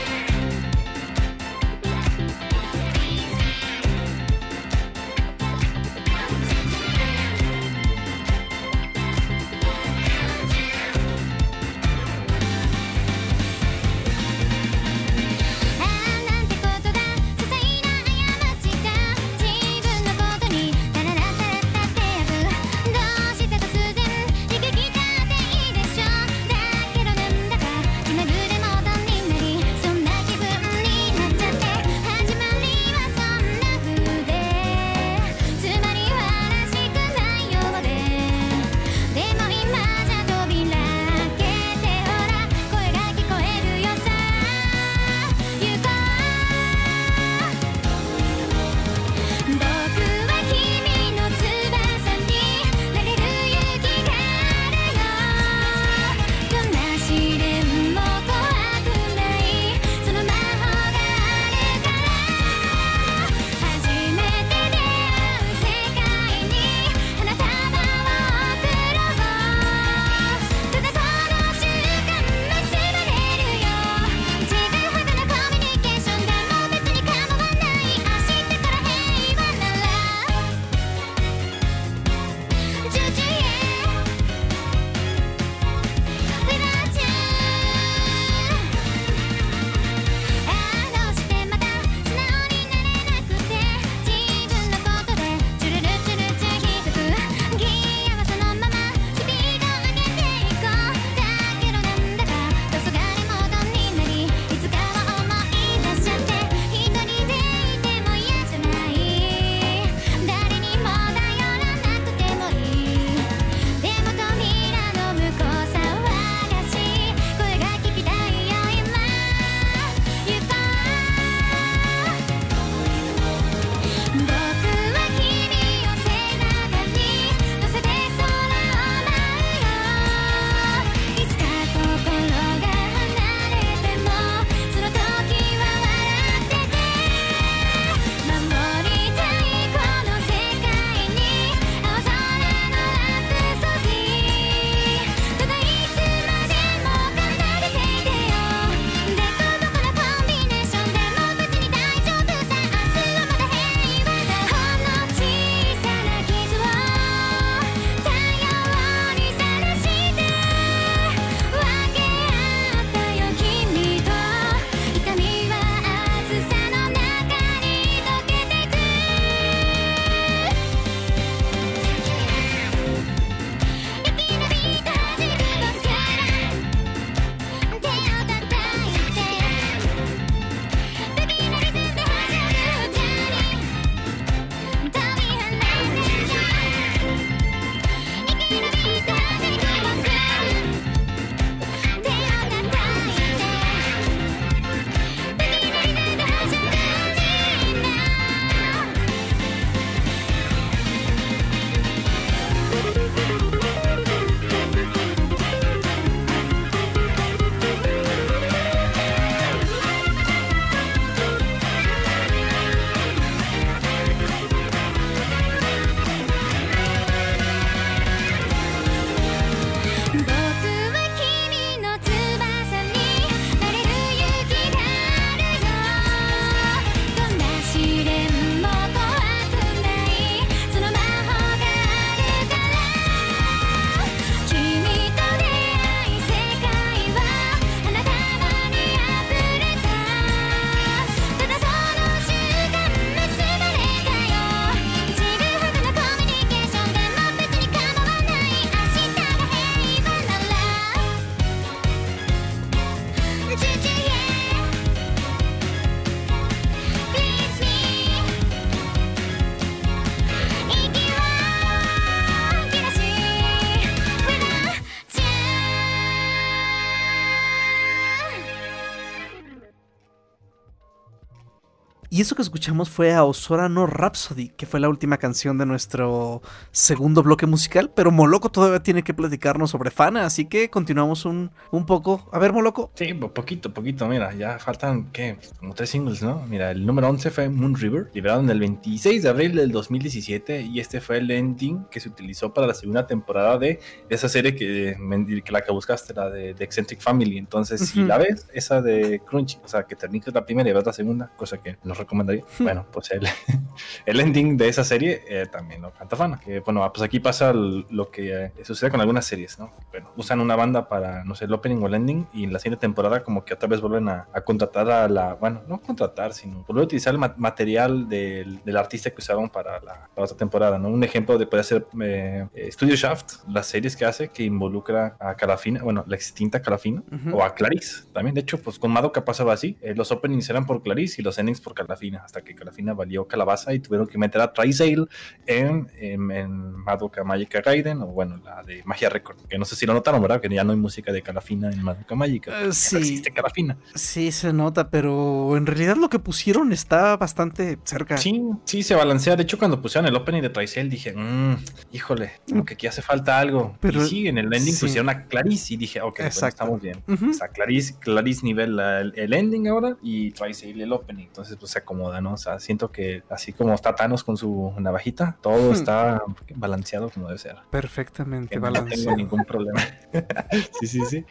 Y eso que escuchamos fue a Osora no Rhapsody, que fue la última canción de nuestro segundo bloque musical. Pero Moloco todavía tiene que platicarnos sobre Fana, así que continuamos un, un poco. A ver, Moloco. Sí, po- poquito, poquito, mira, ya faltan, ¿qué? Como tres singles, ¿no? Mira, el número 11 fue Moon River, liberado en el 26 de abril del 2017, y este fue el ending que se utilizó para la segunda temporada de esa serie que, que la que buscaste, la de, de Eccentric Family. Entonces, si la ves, esa de Crunchy, o sea, que termines la primera y ves la segunda, cosa que nos recomendaría. bueno, pues el, el ending de esa serie eh, también lo canta Fana. Que bueno, pues aquí pasa lo que eh, sucede con algunas series, ¿no? Bueno, usan una banda para, no sé, el opening o el ending y en la siguiente temporada como que otra vez vuelven a, a contratar a la, bueno, no contratar, sino volver a utilizar el ma- material del, del artista que usaron para la, la otra temporada, ¿no? Un ejemplo de puede ser eh, eh, Studio Shaft, las series que hace que involucra a Calafina, bueno, la extinta Calafina, Ujú. o a Clarice también. De hecho, pues con Madoka pasaba así. Eh, los openings eran por Clarice y los endings por Calafina, hasta que Calafina valió calabaza y tuvieron que meter a Trisail en, en, en Madoka Magica Gaiden, o bueno, la de Magia Record, que no sé si lo notaron, ¿verdad? Que ya no hay música de Calafina en Madoka Magica. Ya sí. No existe Calafina. Sí, se nota, pero en realidad lo que pusieron está bastante cerca. Sí, sí, se balancea. De hecho, cuando pusieron el opening de Trisail dije, "Mm, híjole, como que aquí hace falta algo. Pero- y sí, en el ending sí. pusieron a Clarice y dije, ok, bueno, estamos bien. Ujú. O sea, Clarice, Clarice nivel el, el ending ahora y Trisail el opening. Entonces, pues se acomoda, ¿no? O sea, siento que así como está Thanos con su navajita, todo Hmm. está balanceado como debe ser. Perfectamente Que no tengo balanceado. ningún problema. sí, sí, sí.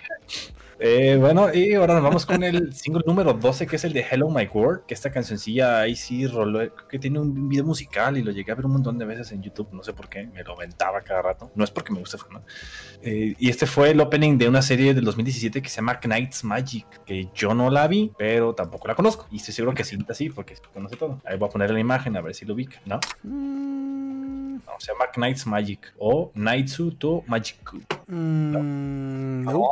Eh, bueno, y ahora nos vamos con el single número 12, que es el de Hello My World, que esta cancioncilla ahí sí roló, que tiene un video musical y lo llegué a ver un montón de veces en YouTube, no sé por qué, me lo aventaba cada rato, no es porque me guste, ¿no? Eh, y este fue el opening de una serie del 2017 que se llama Knight's Magic, que yo no la vi, pero tampoco la conozco, y estoy seguro que sí, porque conoce todo. Ahí voy a poner la imagen a ver si lo ubica, ¿no? Mm, No, se llama Knight's Magic o Naitsu to Magiku. mm, no. No.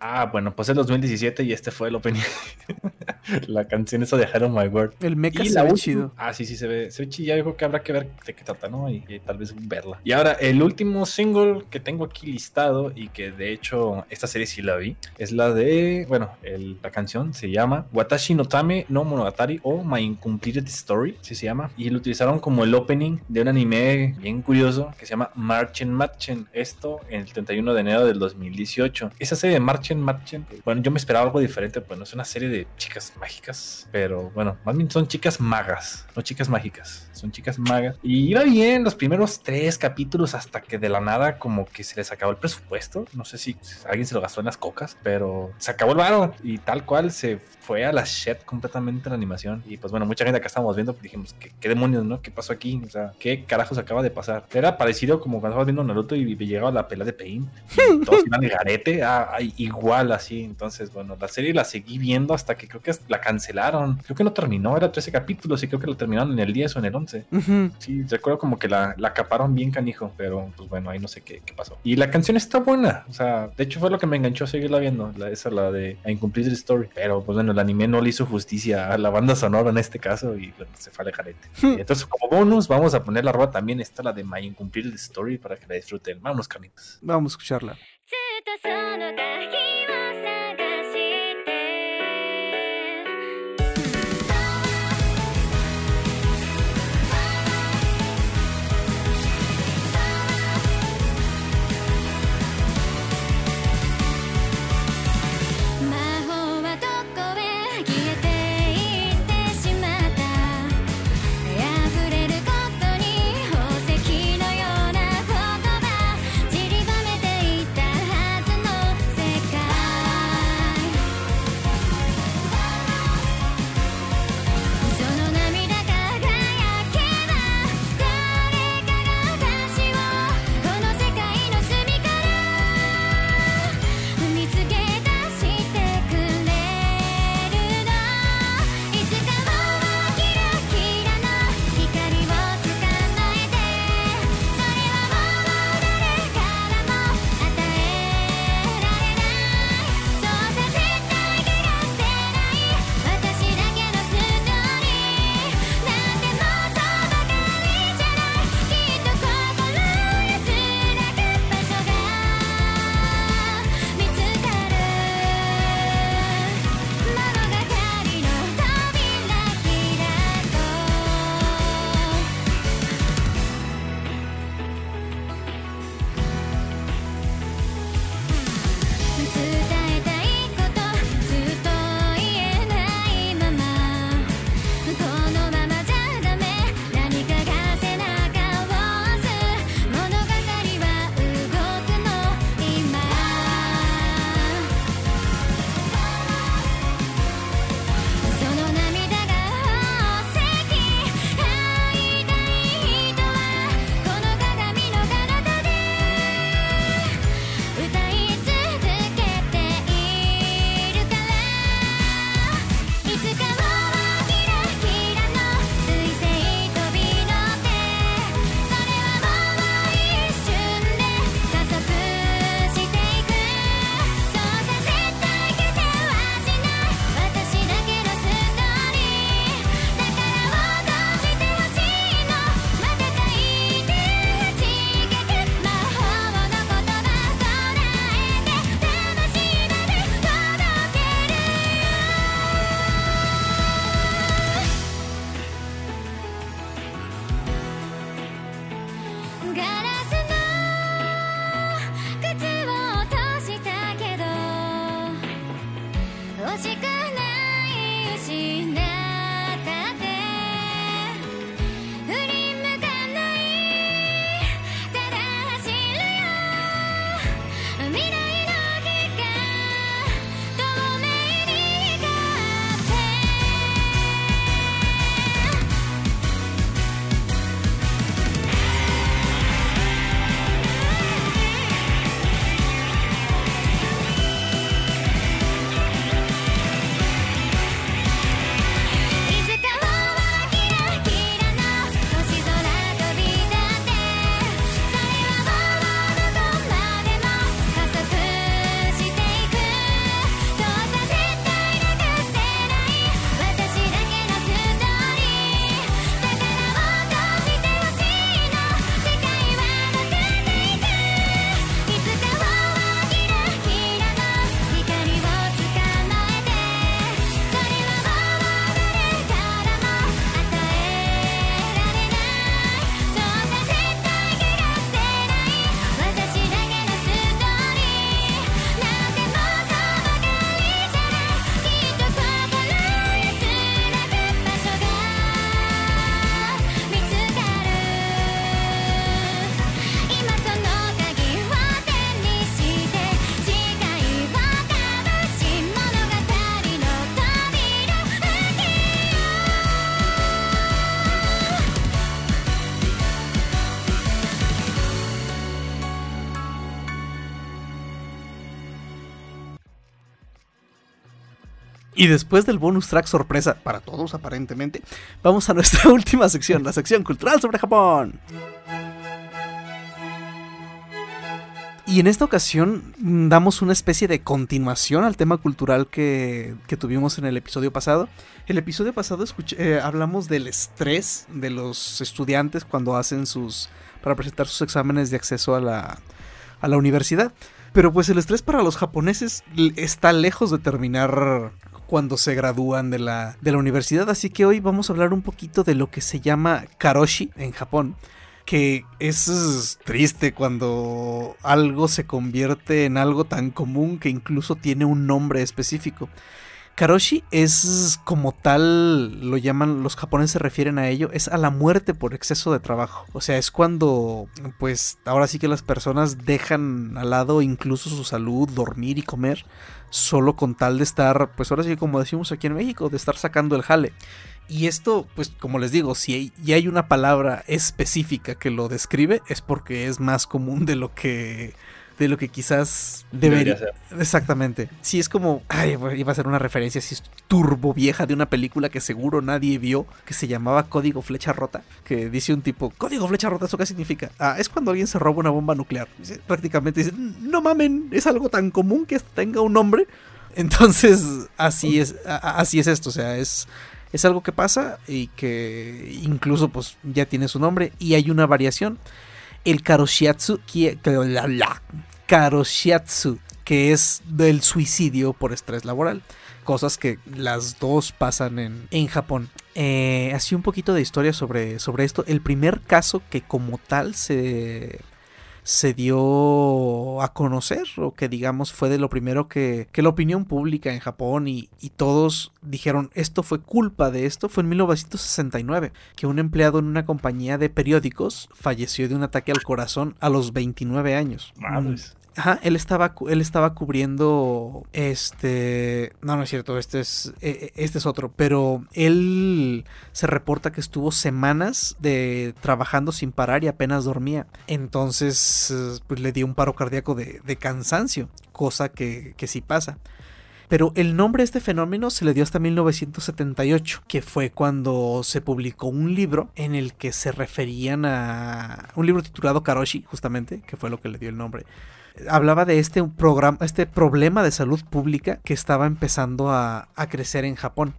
Ah, bueno, pues es 2017 y este fue el opening. la canción esa de Hello My World. El mecha Y se la ve chido. Ah, sí, sí, se ve, se ve chido. Ya digo que habrá que ver de qué trata, ¿no? Y, y tal vez verla. Y ahora, el último single que tengo aquí listado y que de hecho esta serie sí la vi, es la de, bueno, el- la canción se llama Watashi no Tame no Monogatari o My Incompleted Story, así se llama. Y lo utilizaron como el opening de un anime bien curioso que se llama Marchen Marchen. Esto en el 31 de enero del 2018. Esa serie de Marchen Marchen, bueno, yo me esperaba algo diferente, pues no es una serie de chicas mágicas, pero bueno, más bien son chicas magas, no chicas mágicas, son chicas magas. Y iba bien los primeros tres capítulos hasta que de la nada como que se les acabó el presupuesto. No sé si alguien se lo gastó en las cocas, pero se acabó el varo y tal cual se fue a la shit completamente la animación. Y pues bueno, mucha gente acá estábamos viendo, pues dijimos, ¿qué, qué demonios, no? ¿Qué pasó aquí? O sea, ¿qué carajos acaba de pasar? Era parecido como cuando estabas viendo Naruto y llegaba la pelea de Pain. y Todos iban de garete, ah, ah, igual así. Entonces, bueno, la serie la seguí viendo hasta que creo que la cancelaron. Creo que no terminó, era 13 capítulos y creo que la terminaron en el 10 o en el 11. Sí, recuerdo como que la, la caparon bien canijo, pero pues bueno, ahí no sé qué, qué pasó. Y la canción está buena, o sea, de hecho fue lo que me enganchó a seguirla viendo, la, esa la de A Incomplete Story. Pero pues bueno, el anime no le hizo justicia a la banda sonora en este caso y bueno, se fue al jarete. Y entonces, como bonus, vamos a poner la roba también, está la de My Incomplete Story para que la disfruten. Vámonos, carnitas. Vamos a escucharla. Y después del bonus track sorpresa para todos aparentemente, vamos a nuestra última sección, la sección cultural sobre Japón. Y en esta ocasión mm, damos una especie de continuación al tema cultural que, que tuvimos en el episodio pasado. El episodio pasado escuch- eh, hablamos del estrés de los estudiantes cuando hacen sus... para presentar sus exámenes de acceso a la, a la universidad. Pero pues el estrés para los japoneses está lejos de terminar cuando se gradúan de la, de la universidad. Así que hoy vamos a hablar un poquito de lo que se llama karoshi en Japón que es triste cuando algo se convierte en algo tan común que incluso tiene un nombre específico. Karoshi es como tal, lo llaman, los japoneses se refieren a ello, es a la muerte por exceso de trabajo. O sea, es cuando, pues, ahora sí que las personas dejan al lado incluso su salud, dormir y comer, solo con tal de estar, pues ahora sí que como decimos aquí en México, de estar sacando el jale. Y esto, pues como les digo, si hay, hay una palabra específica que lo describe, es porque es más común de lo que de lo que quizás debería, Debería ser. Exactamente. Sí, es como, ay, iba a ser una referencia así turbo vieja de una película que seguro nadie vio, que se llamaba Código Flecha Rota, que dice un tipo, Código Flecha Rota, ¿eso qué significa? Ah, es cuando alguien se roba una bomba nuclear. Prácticamente dice, no mamen, es algo tan común que tenga un nombre. Entonces, así es, así es esto, o sea, es es algo que pasa y que incluso pues ya tiene su nombre y hay una variación. El karoshiatsu, karoshiatsu, que es del suicidio por estrés laboral. Cosas que las dos pasan en, en Japón. Eh, así un poquito de historia sobre, sobre esto. El primer caso que como tal se, se dio a conocer, o que digamos fue de lo primero que, que la opinión pública en Japón y, y todos dijeron esto fue culpa de esto, fue en 1969, que un empleado en una compañía de periódicos falleció de un ataque al corazón a los 29 años. Ajá, él estaba, él estaba cubriendo este... No, no es cierto, este es, eh, eh, este es otro, pero él se reporta que estuvo semanas de trabajando sin parar y apenas dormía. Entonces, pues le dio un paro cardíaco de, de cansancio, cosa que, que sí pasa. Pero el nombre de este fenómeno se le dio hasta 1978, que fue cuando se publicó un libro en el que se referían a un libro titulado Karoshi, justamente, que fue lo que le dio el nombre. Hablaba de este programa, este problema de salud pública que estaba empezando a, crecer en Japón.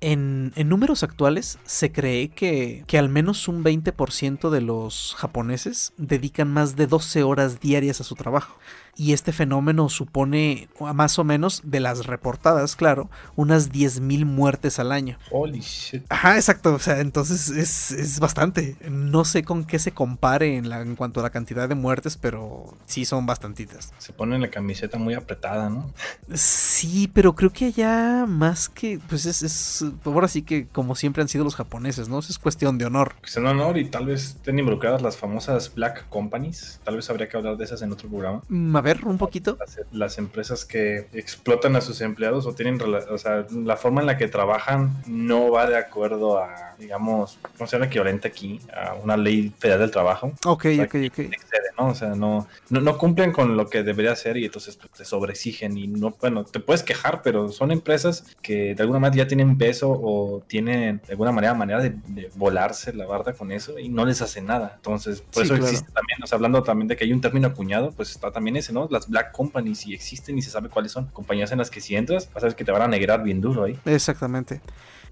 En, en números actuales se cree que, que al menos un 20% de los japoneses dedican más de 12 horas diarias a su trabajo. Y este fenómeno supone más o menos, de las reportadas, claro, unas 10.000 muertes al año. Holy shit. Ajá, exacto. O sea, entonces es, es bastante. No sé con qué se compare en, la, en cuanto a la cantidad de muertes, pero sí son bastantitas. Se pone la camiseta muy apretada, ¿no? Sí, pero creo que allá más que, pues es, es, ahora sí que como siempre han sido los japoneses, ¿no? Es cuestión de honor. Es un honor y tal vez estén involucradas las famosas Black Companies. Tal vez habría que hablar de esas en otro programa. A ver, un poquito. Las, las empresas que explotan a sus empleados o tienen, o sea, la forma en la que trabajan no va de acuerdo a, digamos, ¿cómo se llama equivalente aquí? A una ley federal del trabajo. Ok, O sea, ok, ok. excede, ¿no? O sea, no, no, no cumplen con lo que debería hacer y entonces pues, te sobreexigen y no, bueno, te puedes quejar, pero son empresas que de alguna manera ya tienen peso o tienen de alguna manera manera de, de volarse la barda con eso y no les hace nada. Entonces, por Sí, eso claro. existe también, o sea, hablando también de que hay un término acuñado, pues está también ese, ¿no? Las black companies y existen y se sabe cuáles son. Compañías en las que si entras, vas a ver que te van a negrar bien duro ahí. Exactamente.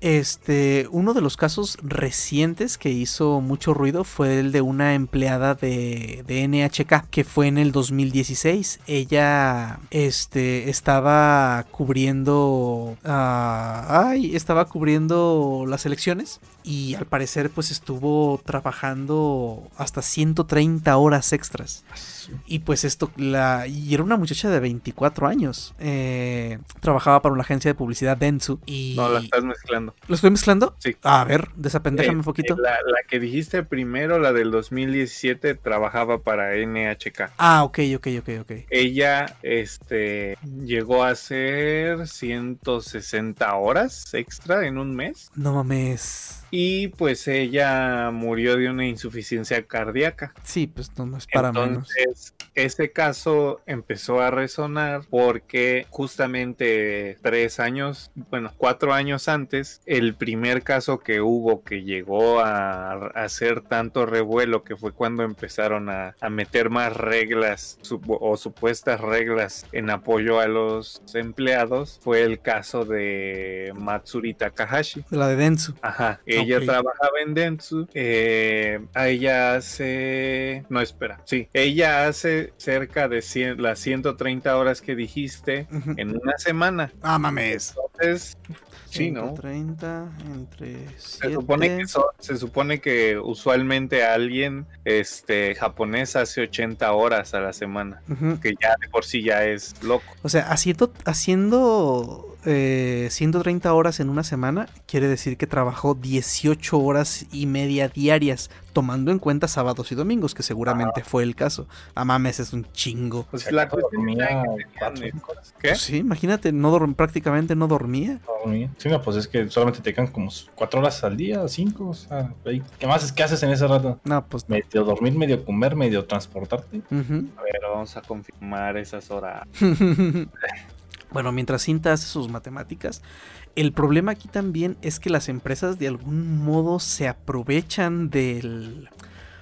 Este, uno de los casos recientes que hizo mucho ruido fue el de una empleada de, de NHK, que fue en el 2016. Ella, este, estaba cubriendo, ah, ay, estaba cubriendo las elecciones y al parecer pues estuvo trabajando hasta 130 horas extras. Y pues esto, la, y era una muchacha de 24 años. eh, trabajaba para una agencia de publicidad Dentsu. Y No, la estás mezclando. ¿Lo estoy mezclando? Sí. A ver, desapendéjame un poquito. La, la que dijiste primero, la del 2017, trabajaba para NHK. Ah, ok, ok, ok, ok. Ella este, llegó a hacer 160 horas extra en un mes. No mames. Y pues ella murió de una insuficiencia cardíaca. Sí, pues no, no es para menos. Entonces, ese caso empezó a resonar porque justamente tres años, bueno, cuatro años antes, el primer caso que hubo que llegó a, a hacer tanto revuelo, que fue cuando empezaron a, a meter más reglas o supuestas reglas en apoyo a los empleados, fue el caso de Matsuri Takahashi. La de Densu. Ajá, ella Ok. trabajaba en Dentsu. eh, a ella hace. No, espera. Sí, ella hace cerca de 100 las 130 horas que dijiste en una semana. Ah, mames. Entonces, sí, ¿no? 130 entre Se supone, que so- se supone que usualmente alguien este, japonés hace 80 horas a la semana, que ya de por sí ya es loco. O sea, haciendo, haciendo eh, 130 horas en una semana, quiere decir que trabajó 18 horas y media diarias, tomando en cuenta sábados y domingos, que seguramente fue el caso. Ah, mames, es un chingo. Pues la dormía. ¿Qué? Pues sí, imagínate, no dorm- prácticamente no dormía. Dormía. Sí, no, pues es que solamente te quedan como cuatro horas al día, cinco, o sea. ¿qué más es que haces en ese rato? No, pues. Medio dormir, medio comer, medio transportarte. A ver, vamos a confirmar esas horas. bueno, mientras Cinta hace sus matemáticas, el problema aquí también es que las empresas de algún modo se aprovechan del...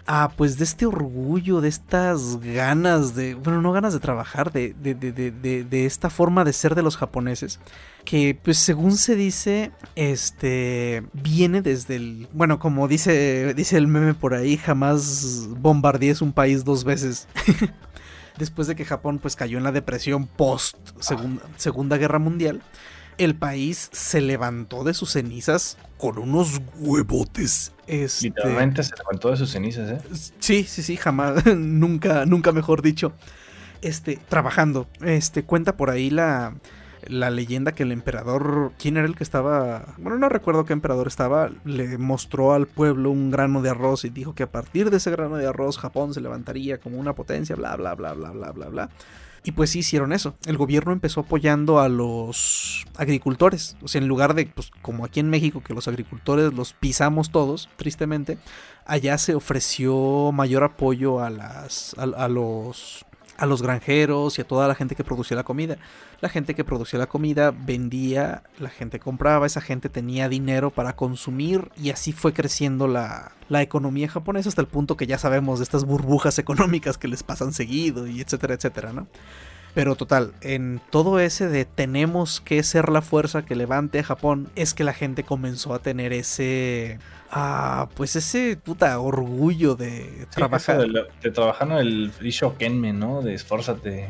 Ah, pues de este orgullo, de estas ganas de... Bueno, no ganas de trabajar, de, de, de, de, esta forma de ser de los japoneses. Que pues según se dice, este... Viene desde el... Bueno, como dice, dice el meme por ahí, jamás bombardees un país dos veces. después de que Japón pues cayó en la depresión post segunda, segunda Guerra Mundial, el país se levantó de sus cenizas con unos huevotes. Este, Literalmente se levantó de sus cenizas, ¿eh? Sí, sí, sí, jamás, nunca, nunca mejor dicho. Este, trabajando. Este, cuenta por ahí la, la leyenda que el emperador, ¿quién era el que estaba? Bueno, no recuerdo qué emperador estaba, le mostró al pueblo un grano de arroz y dijo que a partir de ese grano de arroz Japón se levantaría como una potencia, bla, bla, bla, bla, bla, bla, bla. Y pues sí hicieron eso. El gobierno empezó apoyando a los agricultores. O sea, en lugar de, pues como aquí en México, que los agricultores los pisamos todos, tristemente, allá se ofreció mayor apoyo a las. a, a los. A los granjeros y a toda la gente que producía la comida. La gente que producía la comida vendía, la gente compraba, esa gente tenía dinero para consumir y así fue creciendo la, la economía japonesa hasta el punto que ya sabemos de estas burbujas económicas que les pasan seguido y etcétera, etcétera, ¿no? Pero total, en todo ese de tenemos que ser la fuerza que levante a Japón, es que la gente comenzó a tener ese. Ah, pues ese puta orgullo de trabajar. Eso de, de trabajar en el Isho Kenme, ¿no? De esfuérzate.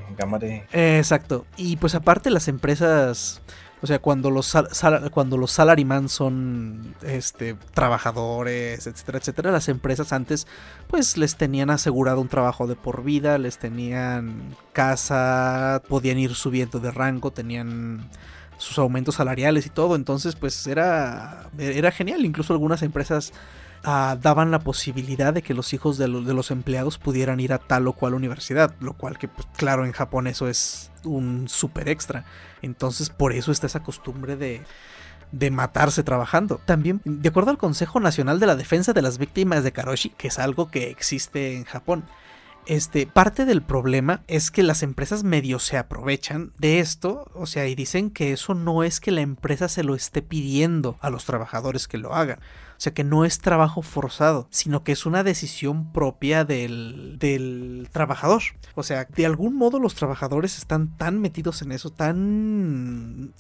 Eh, Exacto. Y pues aparte las empresas, o sea, cuando los sal- cuando los salaryman son este trabajadores, etcétera, etcétera, las empresas antes pues les tenían asegurado un trabajo de por vida, les tenían casa, podían ir subiendo de rango, tenían sus aumentos salariales y todo, entonces pues era era genial, incluso algunas empresas ah, daban la posibilidad de que los hijos de, lo- de los empleados pudieran ir a tal o cual universidad, lo cual que pues, claro en Japón eso es un super extra. Entonces por eso está esa costumbre de, de matarse trabajando. También, de acuerdo al Consejo Nacional de la Defensa de las Víctimas de Karoshi, que es algo que existe en Japón, este, parte del problema es que las empresas medio se aprovechan de esto, o sea, y dicen que eso no es que la empresa se lo esté pidiendo a los trabajadores que lo hagan. O sea, que no es trabajo forzado, sino que es una decisión propia del, del trabajador. O sea, de algún modo los trabajadores están tan metidos en eso, tan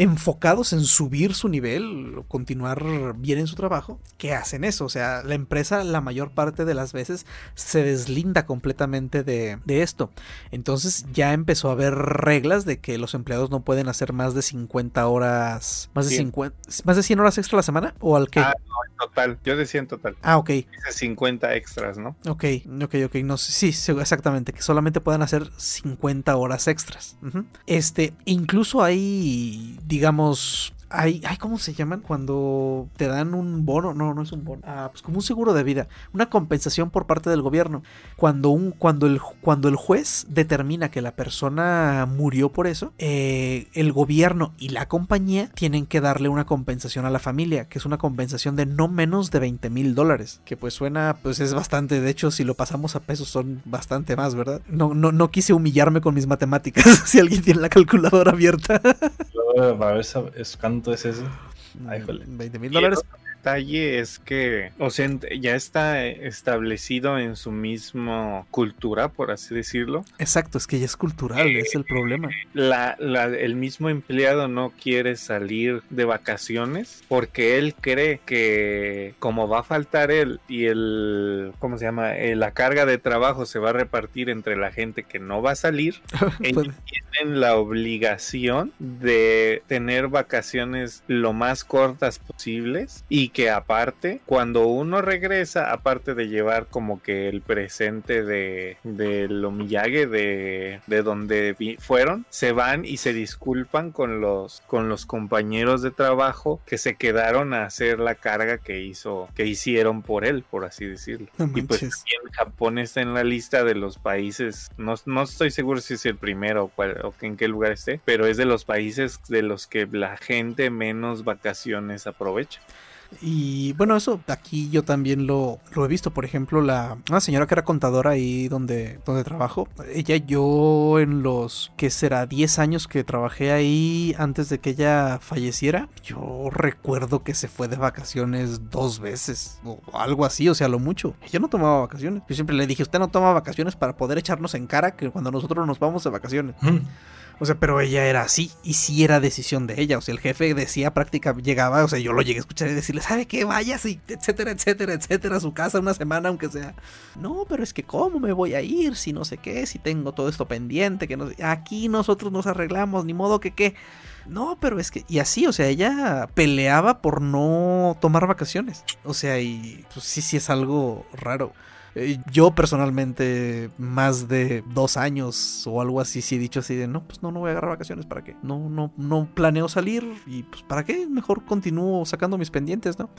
enfocados en subir su nivel o continuar bien en su trabajo, que hacen eso. O sea, la empresa la mayor parte de las veces se deslinda completamente de, de esto. Entonces ya empezó a haber reglas de que los empleados no pueden hacer más de 50 horas, más de, 100. 50, más de 100 horas extra a la semana o al que... Ah, no, en total. Yo decía en total. Ah, ok, Dice 50 extras, ¿no? ok, ok, ok, no sé, sí, sí, exactamente, que solamente puedan hacer 50 horas extras. Este, incluso hay, digamos, ay, ¿cómo se llaman? Cuando te dan un bono, no, no es un bono, ah, pues como un seguro de vida, una compensación por parte del gobierno. Cuando, un, cuando, el, cuando el juez determina que la persona murió por eso, eh, el gobierno y la compañía tienen que darle una compensación a la familia, que es una compensación de no menos de 20 mil dólares, que pues suena, pues es bastante, de hecho si lo pasamos a pesos son bastante más, ¿verdad? No, no, no quise humillarme con mis matemáticas, si alguien tiene la calculadora abierta. Para ver esa- es- cuánto es eso. Ay, jole. 20 mil dólares. Detalle es que, o sea, ya está establecido en su misma cultura, por así decirlo. Exacto, es que ya es cultural, es el problema. La, la- el mismo empleado no quiere salir de vacaciones porque él cree que como va a faltar él y el, ¿cómo se llama? Eh, la carga de trabajo se va a repartir entre la gente que no va a salir, ellos tienen la obligación de tener vacaciones lo más cortas posibles y que aparte, cuando uno regresa, aparte de llevar como que el presente de, de lo Miyagi de, de donde vi- fueron, se van y se disculpan con los, con los compañeros de trabajo que se quedaron a hacer la carga que hizo, que hicieron por él, por así decirlo. No y pues también Japón está en la lista de los países, no, no estoy seguro si es el primero o, cuál- o en qué lugar esté, pero es de los países de los que la gente menos vacaciones aprovecha. Y bueno, eso aquí yo también lo, lo he visto. Por ejemplo, la una señora que era contadora ahí donde, donde trabajo. Ella, yo en los que será 10 años que trabajé ahí antes de que ella falleciera, yo recuerdo que se fue de vacaciones dos veces o algo así, o sea, lo mucho. Ella no tomaba vacaciones. Yo siempre le dije, usted no toma vacaciones para poder echarnos en cara que cuando nosotros nos vamos de vacaciones. O sea, pero ella era así y sí era decisión de ella. O sea, el jefe decía prácticamente, llegaba, o sea, yo lo llegué a escuchar y decirle, ¿sabe qué? Vayas y etcétera, etcétera, etcétera, a su casa una semana, aunque sea. No, pero es que ¿cómo me voy a ir? Si no sé qué, si tengo todo esto pendiente, que no. Aquí nosotros nos arreglamos, ni modo que qué. No, pero es que. Y así, o sea, ella peleaba por no tomar vacaciones. O sea, y pues sí, sí es algo raro. Eh, Yo personalmente, más de dos años o algo así, sí he dicho así de no, pues no, no voy a agarrar vacaciones, ¿para qué? No, no, no planeo salir y pues ¿para qué? Mejor continúo sacando mis pendientes, ¿no?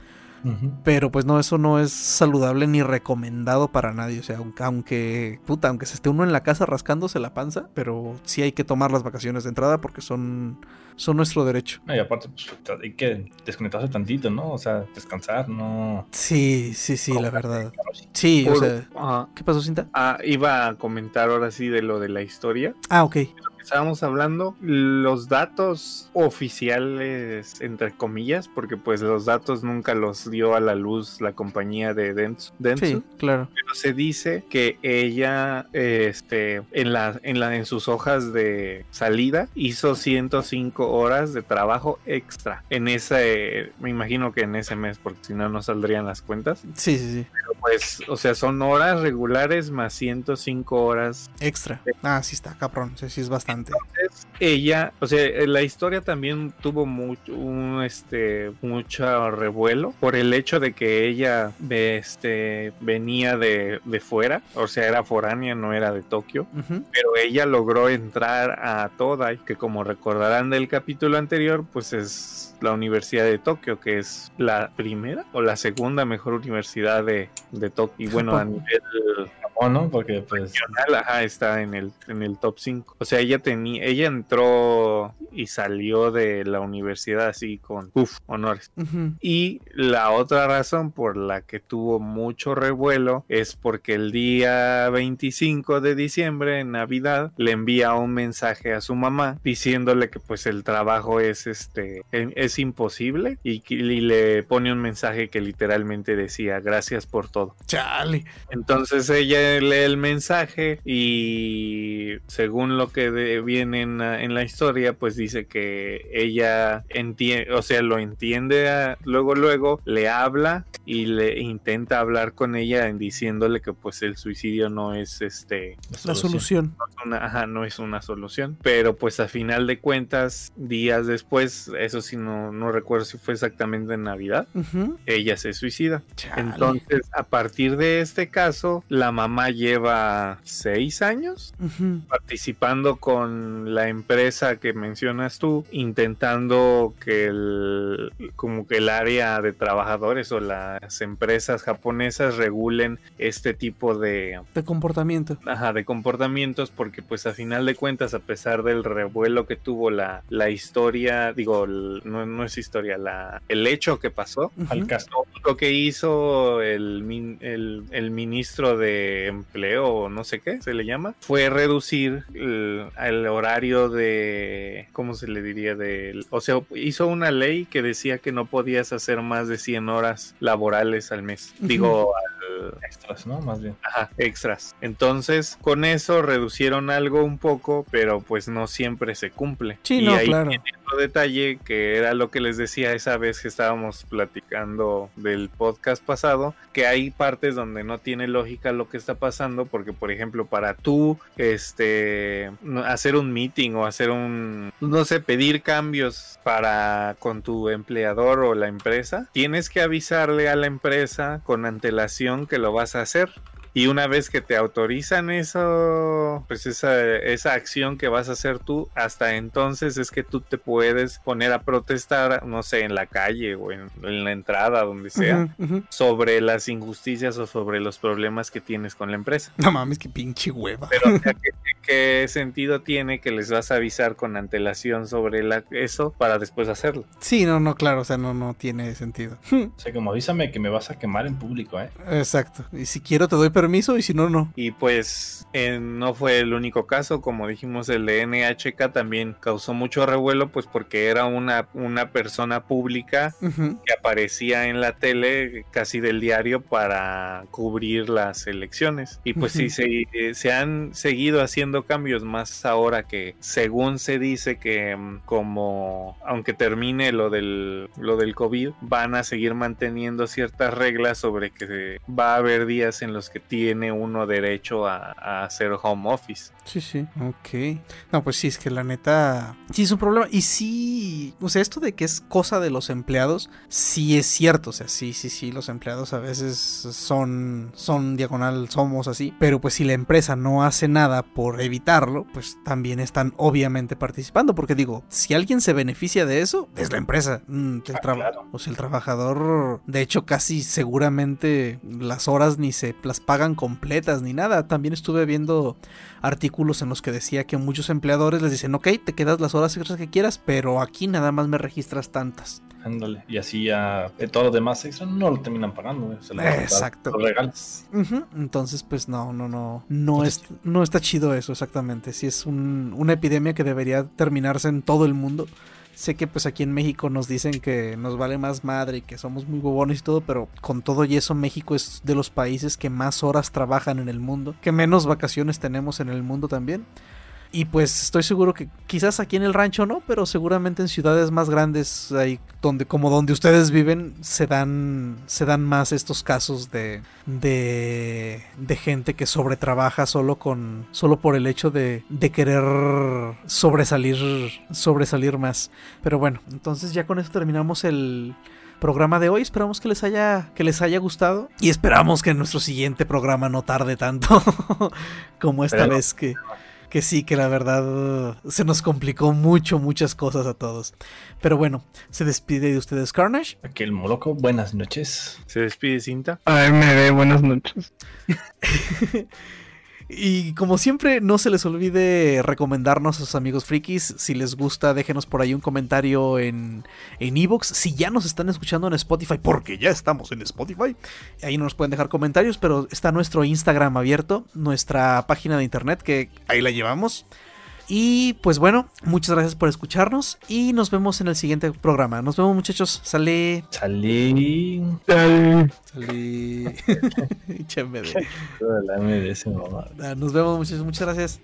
Pero pues no, eso no es saludable ni recomendado para nadie. O sea, aunque, aunque, puta, aunque se esté uno en la casa rascándose la panza, pero sí hay que tomar las vacaciones de entrada porque son, son nuestro derecho. No, y aparte, pues, hay que desconectarse tantito, ¿no? O sea, descansar, no. Sí, sí, sí, la verdad. Sí, o sea. ¿qué pasó, Cinta? Ah, iba a comentar ahora sí de lo de la historia. Ah, ok. Estábamos hablando los datos oficiales, entre comillas, porque pues los datos nunca los dio a la luz la compañía de Dentsu. Dentsu. Sí, claro. Pero se dice que ella, este, en la, en la, en sus hojas de salida, hizo 105 horas de trabajo extra. En ese, me imagino que en ese mes, porque si no, no saldrían las cuentas. Sí, sí, sí. Pero pues, o sea, son horas regulares más 105 horas Extra. Ah, sí está, cabrón. Sí, sí es bastante. Entonces, ella, o sea, eh, la historia también tuvo mucho, un, este, mucho revuelo por el hecho de que ella, este, venía de, de fuera, o sea, era foránea, no era de Tokio, pero ella logró entrar a Todai, que como recordarán del capítulo anterior, pues es la Universidad de Tokio, que es la primera o la segunda mejor universidad de, de Tokio. Y bueno, a nivel Japón, ¿no? Porque, pues. ajá, está en el, en el top 5. O sea, ella tenía, ella entró y salió de la universidad así con honores. Y la otra razón por la que tuvo mucho revuelo es porque el día 25 de diciembre, en Navidad, le envía un mensaje a su mamá diciéndole que pues el trabajo es este es imposible y, y le pone un mensaje que literalmente decía gracias por todo. Chale. Entonces ella lee el mensaje y según lo que de- viene en, la- en la historia, pues dice que ella entiende, o sea, lo entiende a- luego, luego, le habla y le intenta hablar con ella en diciéndole que pues el suicidio no es este La solución. una, ajá, no es una solución. Pero pues a final de cuentas, días después, eso sí no, no recuerdo si fue exactamente en Navidad, Ujú. ella se suicida. Chale. Entonces, a partir de este caso, la mamá mamá lleva seis años participando con la empresa que mencionas tú, intentando que el, como que el área de trabajadores o las empresas japonesas regulen este tipo de, De comportamiento. ajá, de comportamientos porque pues a final de cuentas a pesar del revuelo que tuvo la, la historia digo el- no, no es historia la el hecho que pasó Ujú. Al caso. lo que hizo el, min- el, el ministro de empleo o no sé qué se le llama fue reducir el, el horario de cómo se le diría de o sea hizo una ley que decía que no podías hacer más de 100 horas laborales al mes. Digo Extras, ¿no? Más bien. Ajá, extras. Entonces, con eso reducieron algo un poco, pero pues no siempre se cumple. Sí, y no, ahí claro. viene otro detalle que era lo que les decía esa vez que estábamos platicando del podcast pasado, que hay partes donde no tiene lógica lo que está pasando, porque por ejemplo, para tú este hacer un meeting o hacer un no sé, pedir cambios para con tu empleador o la empresa, tienes que avisarle a la empresa con antelación que lo vas a hacer. Y una vez que te autorizan eso, pues esa, esa acción que vas a hacer tú, hasta entonces es que tú te puedes poner a protestar, no sé, en la calle o en, en la entrada, donde sea, sobre las injusticias o sobre los problemas que tienes con la empresa. No mames, qué pinche hueva. Pero o sea, ¿qué, qué sentido tiene que les vas a avisar con antelación sobre la, eso para después hacerlo? Sí, no, no, claro, o sea, no, no tiene sentido. O sea, como avísame que me vas a quemar en público, ¿eh? Exacto. Y si quiero te doy permiso y si no, no. Y pues eh, no fue el único caso, como dijimos, el de NHK también causó mucho revuelo, pues porque era una, una persona pública que aparecía en la tele casi del diario para cubrir las elecciones. Y pues sí, Ujú. se, eh, se han seguido haciendo cambios más ahora que según se dice que mm, como aunque termine lo del, lo del COVID, van a seguir manteniendo ciertas reglas sobre que va a haber días en los que tiene uno derecho a, a hacer home office. Sí, sí. Ok. No, pues sí, es que la neta. Sí, es un problema. Y sí. O sea, esto de que es cosa de los empleados, sí es cierto. O sea, sí, sí, sí. Los empleados a veces son. Son diagonal, somos así. Pero pues si la empresa no hace nada por evitarlo, pues también están obviamente participando. Porque digo, si alguien se beneficia de eso, es la empresa. Mm, el Ah, claro. O sea, el trabajador. De hecho, casi seguramente las horas ni se las pagan completas ni nada. También estuve viendo artículos en los que decía que muchos empleadores les dicen, ok, te quedas las horas extras que quieras, pero aquí nada más me registras tantas. Ándale. Y así ya eh, todo lo demás extra no lo terminan pagando. Se Exacto. Lo regalas. Ujú, Entonces, pues no, no, no, no, es, no está chido eso exactamente. Si es un- una epidemia que debería terminarse en todo el mundo. Sé que pues aquí en México nos dicen que nos vale más madre y que somos muy bobones y todo, pero con todo y eso México es de los países que más horas trabajan en el mundo, que menos vacaciones tenemos en el mundo también. Y pues estoy seguro que quizás aquí en el rancho no, pero seguramente en ciudades más grandes, ahí donde, como donde ustedes viven, se dan, se dan más estos casos de, de, de gente que sobretrabaja solo con, solo por el hecho de, de querer sobresalir, sobresalir más. Pero bueno, entonces ya con eso terminamos el programa de hoy. Esperamos que les haya, que les haya gustado y esperamos que nuestro siguiente programa no tarde tanto como esta Pero- vez que que sí, que la verdad se nos complicó mucho, muchas cosas a todos. Pero bueno, se despide de ustedes Carnage. Aquí el Moloco, buenas noches. Se despide Cinta. AMD, buenas noches. Y como siempre, no se les olvide recomendarnos a sus amigos frikis. Si les gusta, déjenos por ahí un comentario en en Evox. si ya nos están escuchando en Spotify, porque ya estamos en Spotify, ahí no nos pueden dejar comentarios, pero está nuestro Instagram abierto, nuestra página de internet, que ahí la llevamos. Y pues bueno, muchas gracias por escucharnos y nos vemos en el siguiente programa. Nos vemos muchachos. Sale. Salí. La MDS, mamá. Ah, Nos vemos muchachos. Muchas gracias.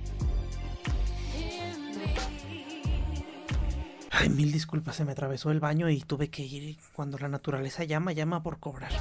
Ay, mil disculpas, se me atravesó el baño y tuve que ir cuando la naturaleza llama, llama por cobrar.